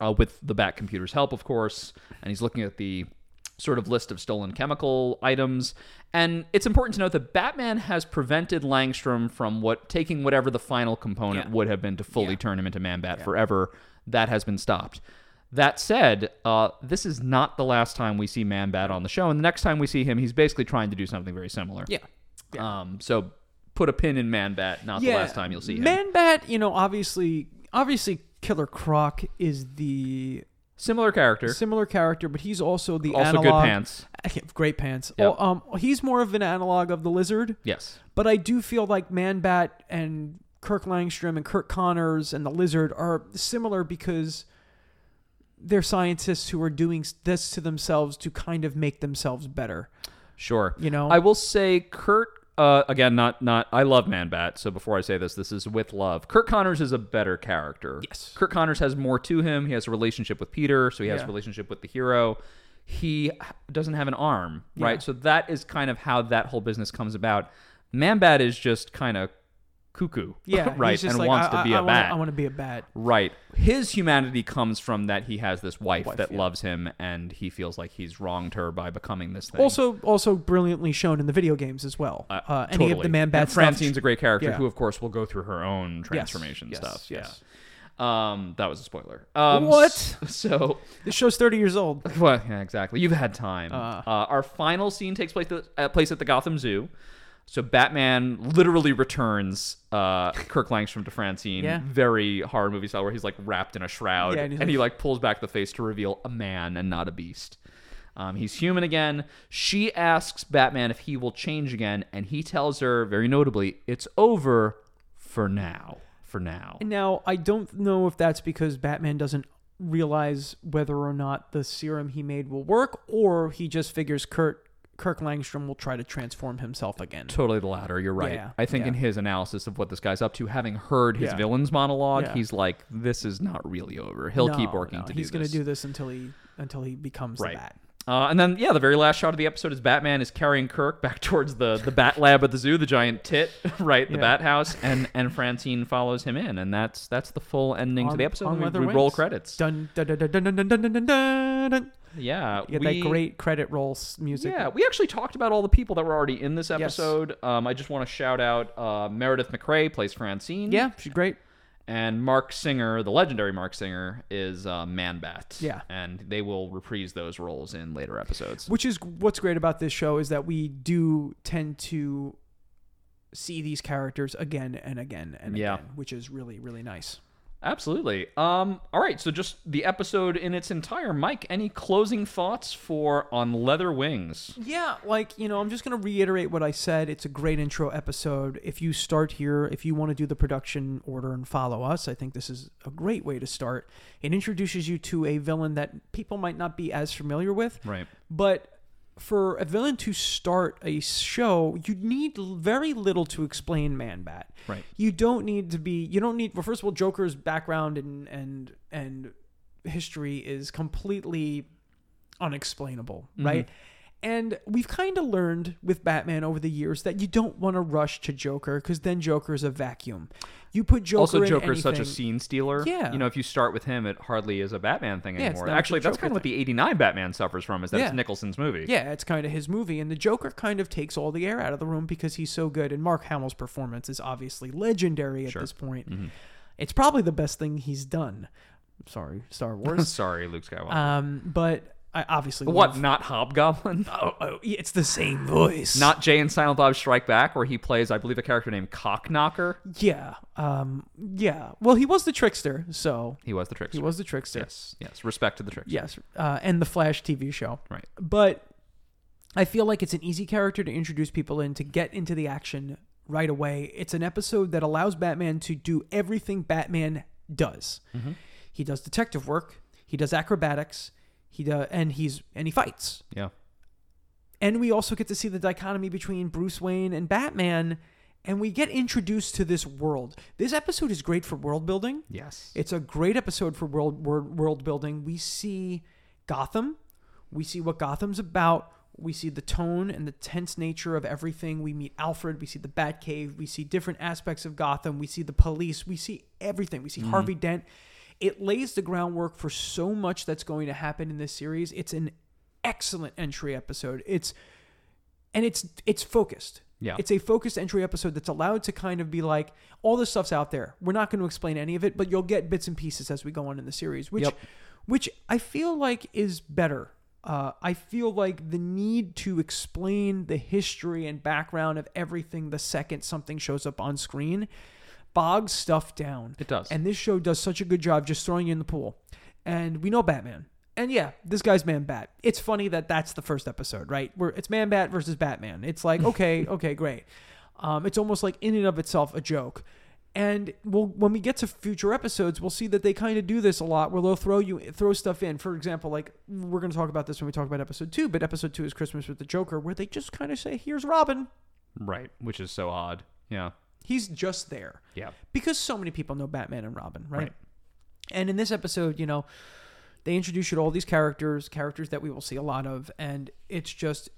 uh, with the Bat computer's help, of course. And he's looking at the sort of list of stolen chemical items. And it's important to note that Batman has prevented Langstrom from what taking whatever the final component Yeah. would have been to fully Yeah. turn him into Man Bat forever. That has been stopped. That said, uh, this is not the last time we see Man Bat on the show, and the next time we see him, he's basically trying to do something very similar. yeah. Um, so put a pin in Man Bat. Not the last time you'll see him. Man Bat, you know, obviously, obviously, Killer Croc is the Similar character. similar character, but he's also the Also analog. good pants. Great pants. Yep. Oh, um, he's more of an analog of the lizard, Yes. but I do feel like Man Bat and Kirk Langstrom and Curt Connors and the lizard are similar because they're scientists who are doing this to themselves to kind of make themselves better. Sure. You know? I will say Curt uh, again not not I love Man Bat, so before I say this, this is with love. Curt Connors is a better character. Yes. Curt Connors has more to him. He has a relationship with Peter, so he has Yeah. a relationship with the hero. He doesn't have an arm, Yeah. right? So that is kind of how that whole business comes about. Man Bat is just kind of cuckoo. <laughs> Yeah, right, and like, wants I, to be I, a I wanna- bat. I want to be a bat. Right. His humanity comes from that he has this wife, Wife, that yeah. loves him and he feels like he's wronged her by becoming this thing. Also, also brilliantly shown in the video games as well. Uh, Uh, any of the man And bat stuff. Francine's a great character Yeah. who, of course, will go through her own transformation yes, stuff. yes. Yeah. Um, that was a spoiler. Um, What? <laughs> So, <laughs> This show's thirty years old. well, yeah, exactly. You've had time. Uh. Uh, our final scene takes place at, uh, place at the Gotham Zoo. So Batman literally returns uh, Kirk Langstrom to Francine, Yeah. very horror movie style, where he's like wrapped in a shroud, Yeah, and, and he like pulls back the face to reveal a man and not a beast. Um, he's human again. She asks Batman if he will change again, and he tells her, very notably, it's over for now. For now. Now, I don't know if that's because Batman doesn't realize whether or not the serum he made will work, or he just figures Kurt Kirk Langstrom will try to transform himself again. Totally the latter. You're right. Yeah, I think yeah. in his analysis of what this guy's up to, having heard his Yeah. villain's monologue, he's like, "This is not really over. He'll keep working no, to do He's this." gonna do this until he until he becomes Right. the Bat. Uh, and then, yeah, the very last shot of the episode is Batman is carrying Kirk back <laughs> towards the, the Bat Lab at the zoo, the giant tit, <laughs> right, the. Bat House, and and Francine follows him in, and that's that's the full ending to the episode. on we, we roll credits. Dun dun dun dun dun dun dun dun dun dun. Yeah, You get we, that great credit roll s- music. Yeah, we actually talked about all the people that were already in this episode. Um, I just want to shout out uh, Meredith MacRae plays Francine. yeah, she's great. And Marc Singer, the legendary Marc Singer, is uh, Man Bat. Yeah. And they will reprise those roles in later episodes. Which is what's great about this show is that we do tend to see these characters again and again and Yeah. again, which is really really nice. Absolutely. Um, all right, so just the episode in its entire. Mike, any closing thoughts for On Leather Wings? Yeah, like, you know, I'm just going to reiterate what I said. It's a great intro episode. If you start here, if you want to do the production order and follow us, I think this is a great way to start. It introduces you to a villain that people might not be as familiar with. Right. But for a villain to start a show, you need very little to explain Man Bat. Right. You don't need to be. You don't need. Well, first of all, Joker's background and and and history is completely unexplainable, Mm-hmm. right? And we've kind of learned with Batman over the years that you don't want to rush to Joker because then Joker is a vacuum. You put Joker also, in Joker's such a scene stealer. Yeah. You know, if you start with him, it hardly is a Batman thing Yeah, anymore. Actually, that's kind of what the '89 Batman suffers from, is that Yeah. it's Nicholson's movie. Yeah, it's kind of his movie, and the Joker kind of takes all the air out of the room because he's so good. And Mark Hamill's performance is obviously legendary at Sure. this point. Mm-hmm. It's probably the best thing he's done. Sorry, Star <laughs> Wars. Sorry, Luke Skywalker. um, but I obviously what? love- Not Hobgoblin? <laughs> Oh, oh, it's the same voice. Not Jay and Silent Bob Strike Back, where he plays, I believe, a character named Cocknocker. yeah, um, yeah. Well, he was the trickster, so He was the trickster. he was the trickster. Yes, yes. Respect to the trickster. Yes, uh, and the Flash TV show. Right. But I feel like it's an easy character to introduce people in to get into the action right away. It's an episode that allows Batman to do everything Batman does. He does detective work. He does acrobatics. He does, and he's and he fights. Yeah. And we also get to see the dichotomy between Bruce Wayne and Batman, and we get introduced to this world. This episode is great for world building. Yes. It's a great episode for world world, world building. We see Gotham. We see what Gotham's about. We see the tone and the tense nature of everything. We meet Alfred. We see the Batcave. We see different aspects of Gotham. We see the police. We see everything. We see mm-hmm. Harvey Dent. It lays the groundwork for so much that's going to happen in this series. It's an excellent entry episode. It's and it's it's focused. Yeah. It's a focused entry episode that's allowed to kind of be like all this stuff's out there. We're not going to explain any of it, but you'll get bits and pieces as we go on in the series, which Yep. which I feel like is better. Uh, I feel like the need to explain the history and background of everything the second something shows up on screen bogs stuff down. It does. And this show does such a good job just throwing you in the pool. And we know Batman. And yeah, this guy's Man Bat. It's funny that that's the first episode, right? Where it's Man Bat versus Batman. It's like, <laughs> okay, okay, great. Um, it's almost like in and of itself a joke. And we'll, when we get to future episodes, we'll see that they kind of do this a lot, where they'll throw you throw stuff in. For example, like we're going to talk about this when we talk about episode two, but episode two is Christmas with the Joker, where they just kind of say, "Here's Robin." right. Which is so odd. Yeah. He's just there Yeah. because so many people know Batman and Robin, right? Right. And in this episode, you know, they introduce you to all these characters, characters that we will see a lot of, and it's just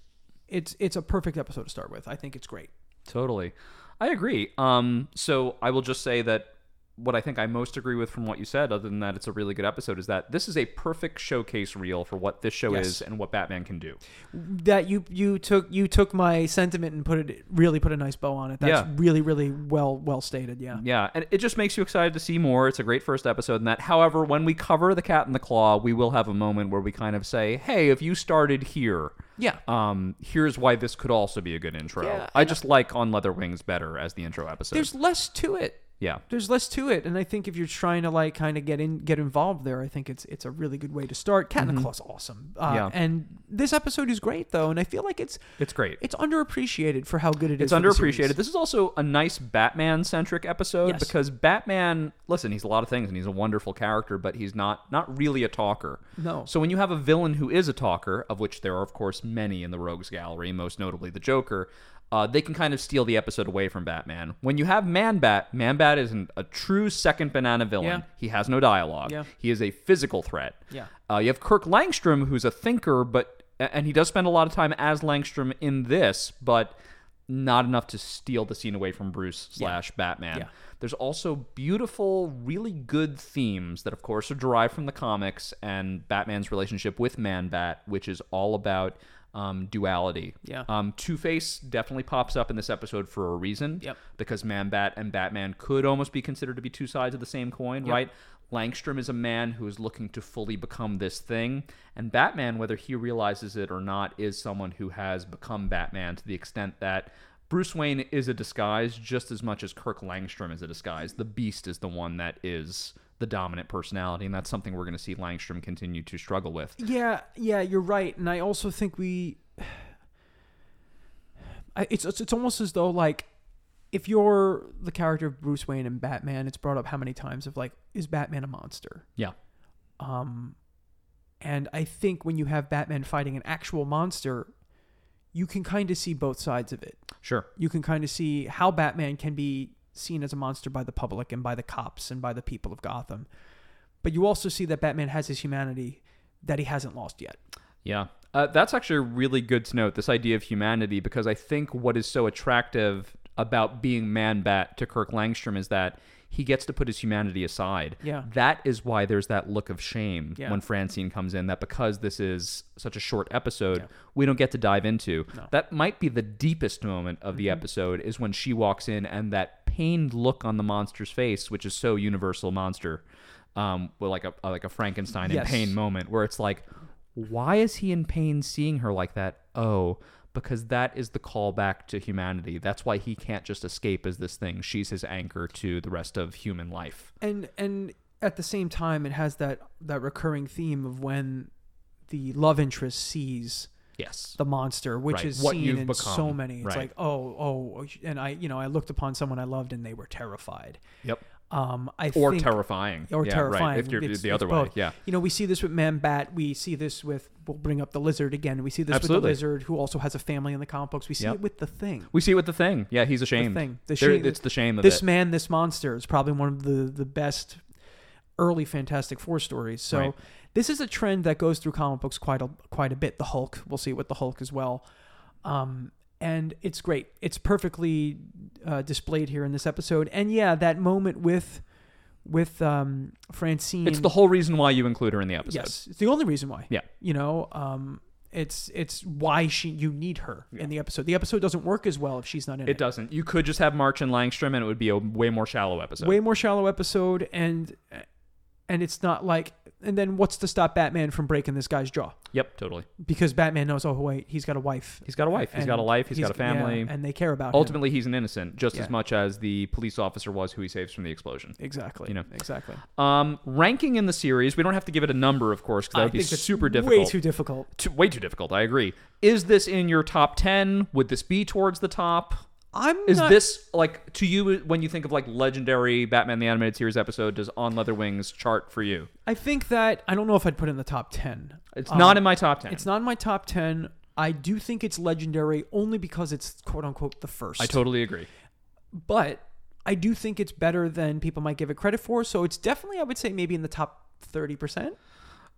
it's it's a perfect episode to start with. I think it's great. Totally. I agree. Um, so I will just say that what I think I most agree with from what you said, other than that it's a really good episode, is that this is a perfect showcase reel for what this show Yes. is and what Batman can do. That you you took you took my sentiment and put it really put a nice bow on it. That's Yeah. really really well well stated. Yeah. Yeah, and it just makes you excited to see more. It's a great first episode and that. However, when we cover the cat and the claw, we will have a moment where we kind of say, "Hey, if you started here, Yeah. um, here's why this could also be a good intro." Yeah, I just like On Leather Wings better as the intro episode. There's less to it Yeah. there's less to it, and I think if you're trying to like kind of get in, get involved there, I think it's it's a really good way to start. Cat in the Claw's awesome, uh, Mm-hmm. Yeah. and this episode is great though, and I feel like it's It's great. it's underappreciated for how good it is. It's underappreciated. This is also a nice Batman centric episode Yes. because Batman, listen, he's a lot of things and he's a wonderful character, but he's not not really a talker. No. So when you have a villain who is a talker, of which there are of course many in the Rogues Gallery, most notably the Joker, uh, they can kind of steal the episode away from Batman. When you have Man Bat, Man Bat is an, a true second banana villain. Yeah. He has no dialogue. Yeah. He is a physical threat. Yeah. Uh, you have Kirk Langstrom, who's a thinker, but and he does spend a lot of time as Langstrom in this, but not enough to steal the scene away from Bruce slash Batman. Yeah. There's also beautiful, really good themes that, of course, are derived from the comics and Batman's relationship with Man Bat, which is all about um, duality. Yeah. Um, Two Face definitely pops up in this episode for a reason. Yep. Because Man Bat and Batman could almost be considered to be two sides of the same coin, right? Langstrom is a man who is looking to fully become this thing, and Batman, whether he realizes it or not, is someone who has become Batman to the extent that Bruce Wayne is a disguise just as much as Kirk Langstrom is a disguise. The Beast is the one that is the dominant personality, and that's something we're going to see Langstrom continue to struggle with. Yeah, yeah, you're right, and I also think we. It's it's, it's almost as though like, if you're the character of Bruce Wayne in Batman, it's brought up how many times of like, is Batman a monster? Yeah. Um, and I think when you have Batman fighting an actual monster, you can kind of see both sides of it. Sure. You can kind of see how Batman can be seen as a monster by the public and by the cops and by the people of Gotham. But you also see that Batman has his humanity that he hasn't lost yet. Yeah. Uh, that's actually really good to note, this idea of humanity, because I think what is so attractive about being Man Bat to Kirk Langstrom is that he gets to put his humanity aside. Yeah. That is why there's that look of shame Yeah. when Francine comes in, that because this is such a short episode, we don't get to dive into. That might be the deepest moment of Mm-hmm. the episode is when she walks in and that pained look on the monster's face, which is so universal monster. Um, well, like a like a Frankenstein Yes. in pain moment where it's like, why is he in pain seeing her like that? Oh, because that is the callback to humanity. That's why he can't just escape as this thing. She's his anchor to the rest of human life. and and at the same time it has that that recurring theme of when the love interest sees Yes. the monster which Right, is what seen in so many it's right. like oh oh and i you know i looked upon someone i loved and they were terrified Yep. um i Or think, terrifying. or Yeah, terrifying Right. If you're It's- the other way. Yeah. you know we see this with man bat we see this with we'll bring up the lizard again we see this Absolutely. with the lizard who also has a family in the comic books we see Yep. it with the thing We see it with the thing. Yeah, he's ashamed. thing. The shame- it's the shame of this it. man this monster is probably one of the the best early fantastic four stories. So Right. this is a trend that goes through comic books quite a quite a bit the hulk. We'll see it with the hulk as well. Um and it's great. It's perfectly uh, displayed here in this episode. And yeah that moment with with um francine It's the whole reason why you include her in the episode. yes. It's the only reason why. Yeah. you know um it's it's why she you need her in the episode. The episode doesn't work as well if she's not in it It. doesn't. You could just have March and Langstrom, and it would be a way more shallow episode. way more shallow episode. And and it's not like and then what's to stop batman from breaking this guy's jaw Yep, totally. because batman knows oh wait he's got a wife He's got a wife. He's got a life. he's got a family. yeah, and they care about him. Ultimately, he's an innocent, just Yeah. as much as the police officer was who he saves from the explosion. exactly you know. exactly Um, ranking in the series, we don't have to give it a number, of course, because that would be super difficult. way too difficult Too- way too difficult. I agree. Is this in your top ten? Would this be towards the top? I'm Is not, this like to you when you think of like legendary Batman the Animated Series episode? Does On Leather Wings chart for you? i think that i don't know if i'd put it in the top 10 It's Um, not in my top ten. it's not in my top 10 i do think it's legendary only because it's quote unquote the first I totally agree. but I do think it's better than people might give it credit for. So it's definitely, I would say, maybe in the top thirty percent.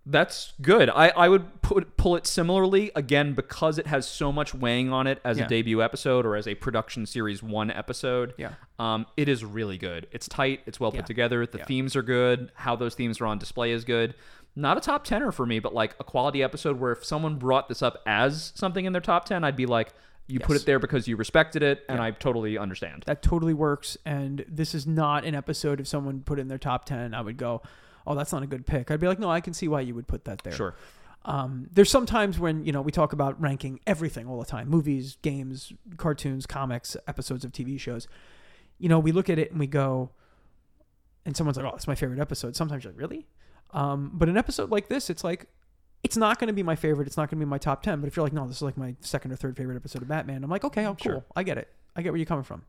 That's good. I, I would put pull it similarly again because it has so much weighing on it as Yeah. a debut episode or as a production series one episode. Yeah. Um, it is really good. It's tight. It's well Yeah. put together. The Yeah. themes are good. How those themes are on display is good. Not a top tenner for me, but like a quality episode where if someone brought this up as something in their top ten, I'd be like, you put it there because you respected it, and I totally understand. That totally works. And this is not an episode. If someone put it in their top ten, I would go, "Oh, that's not a good pick." I'd be like, "No, I can see why you would put that there." Sure. Um, there's some times when you know we talk about ranking everything all the time: movies, games, cartoons, comics, episodes of TV shows. You know, we look at it and we go, and someone's like, "Oh, it's my favorite episode." Sometimes you're like, "Really?" Um, but an episode like this, it's like it's not going to be my favorite. It's not going to be my top ten. But if you're like, "No, this is like my second or third favorite episode of Batman," I'm like, "Okay, oh, cool. Sure. I get it. I get where you're coming from."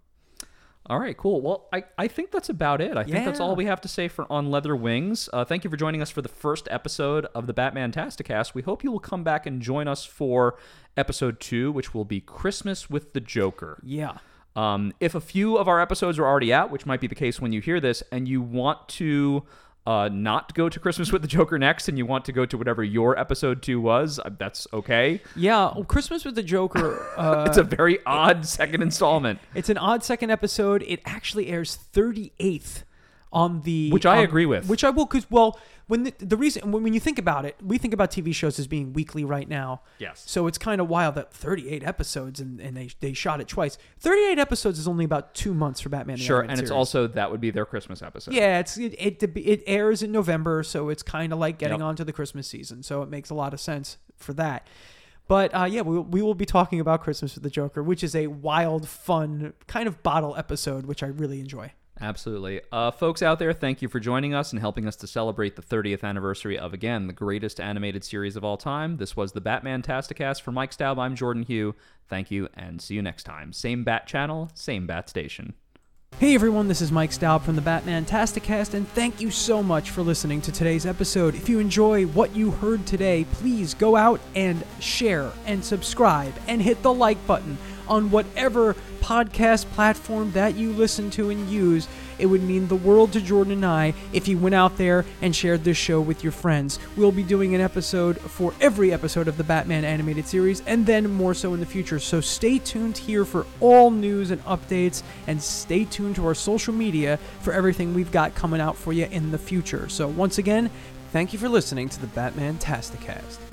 All right, cool. Well, I, I think that's about it. I think that's all we have to say for On Leather Wings. Uh, thank you for joining us for the first episode of the Batman Tasticast. We hope you will come back and join us for episode two, which will be Christmas with the Joker. Yeah. Um, if a few of our episodes are already out, which might be the case when you hear this, and you want to uh, not go to Christmas with the Joker next, and you want to go to whatever your episode two was, uh, that's okay. Yeah, well, Christmas with the Joker. <laughs> Uh, It's a very odd second installment, It's an odd second episode. It actually airs 38th on the Which I on- agree with. Which I will cuz well, when the, the reason when, when you think about it, we think about TV shows as being weekly right now. Yes. So it's kind of wild that 38 episodes and, and they they shot it twice. 38 episodes is only about 2 months for Batman the sure, and it's also that would be their Christmas episode. Yeah, it's it, it it airs in November, so it's kind of like getting Yep. on to the Christmas season. So it makes a lot of sense for that. But uh, yeah, we, we will be talking about Christmas with the Joker, which is a wild, fun kind of bottle episode, which I really enjoy. Absolutely. Uh, folks out there, thank you for joining us and helping us to celebrate the 30th anniversary of, again, the greatest animated series of all time. This was the Batman Tasticast. For Mike Staub, I'm Jordan Hugh. Thank you, and see you next time. Same Bat channel, same Bat station. Hey everyone, this is Mike Staub from the Batman Tasticast, and thank you so much for listening to today's episode. If you enjoy what you heard today, please go out and share and subscribe and hit the like button on whatever podcast platform that you listen to and use. It would mean the world to Jordan and I if you went out there and shared this show with your friends. We'll be doing an episode for every episode of the Batman animated series and then more so in the future. So stay tuned here for all news and updates and stay tuned to our social media for everything we've got coming out for you in the future. So once again, thank you for listening to the Batman Tasticast.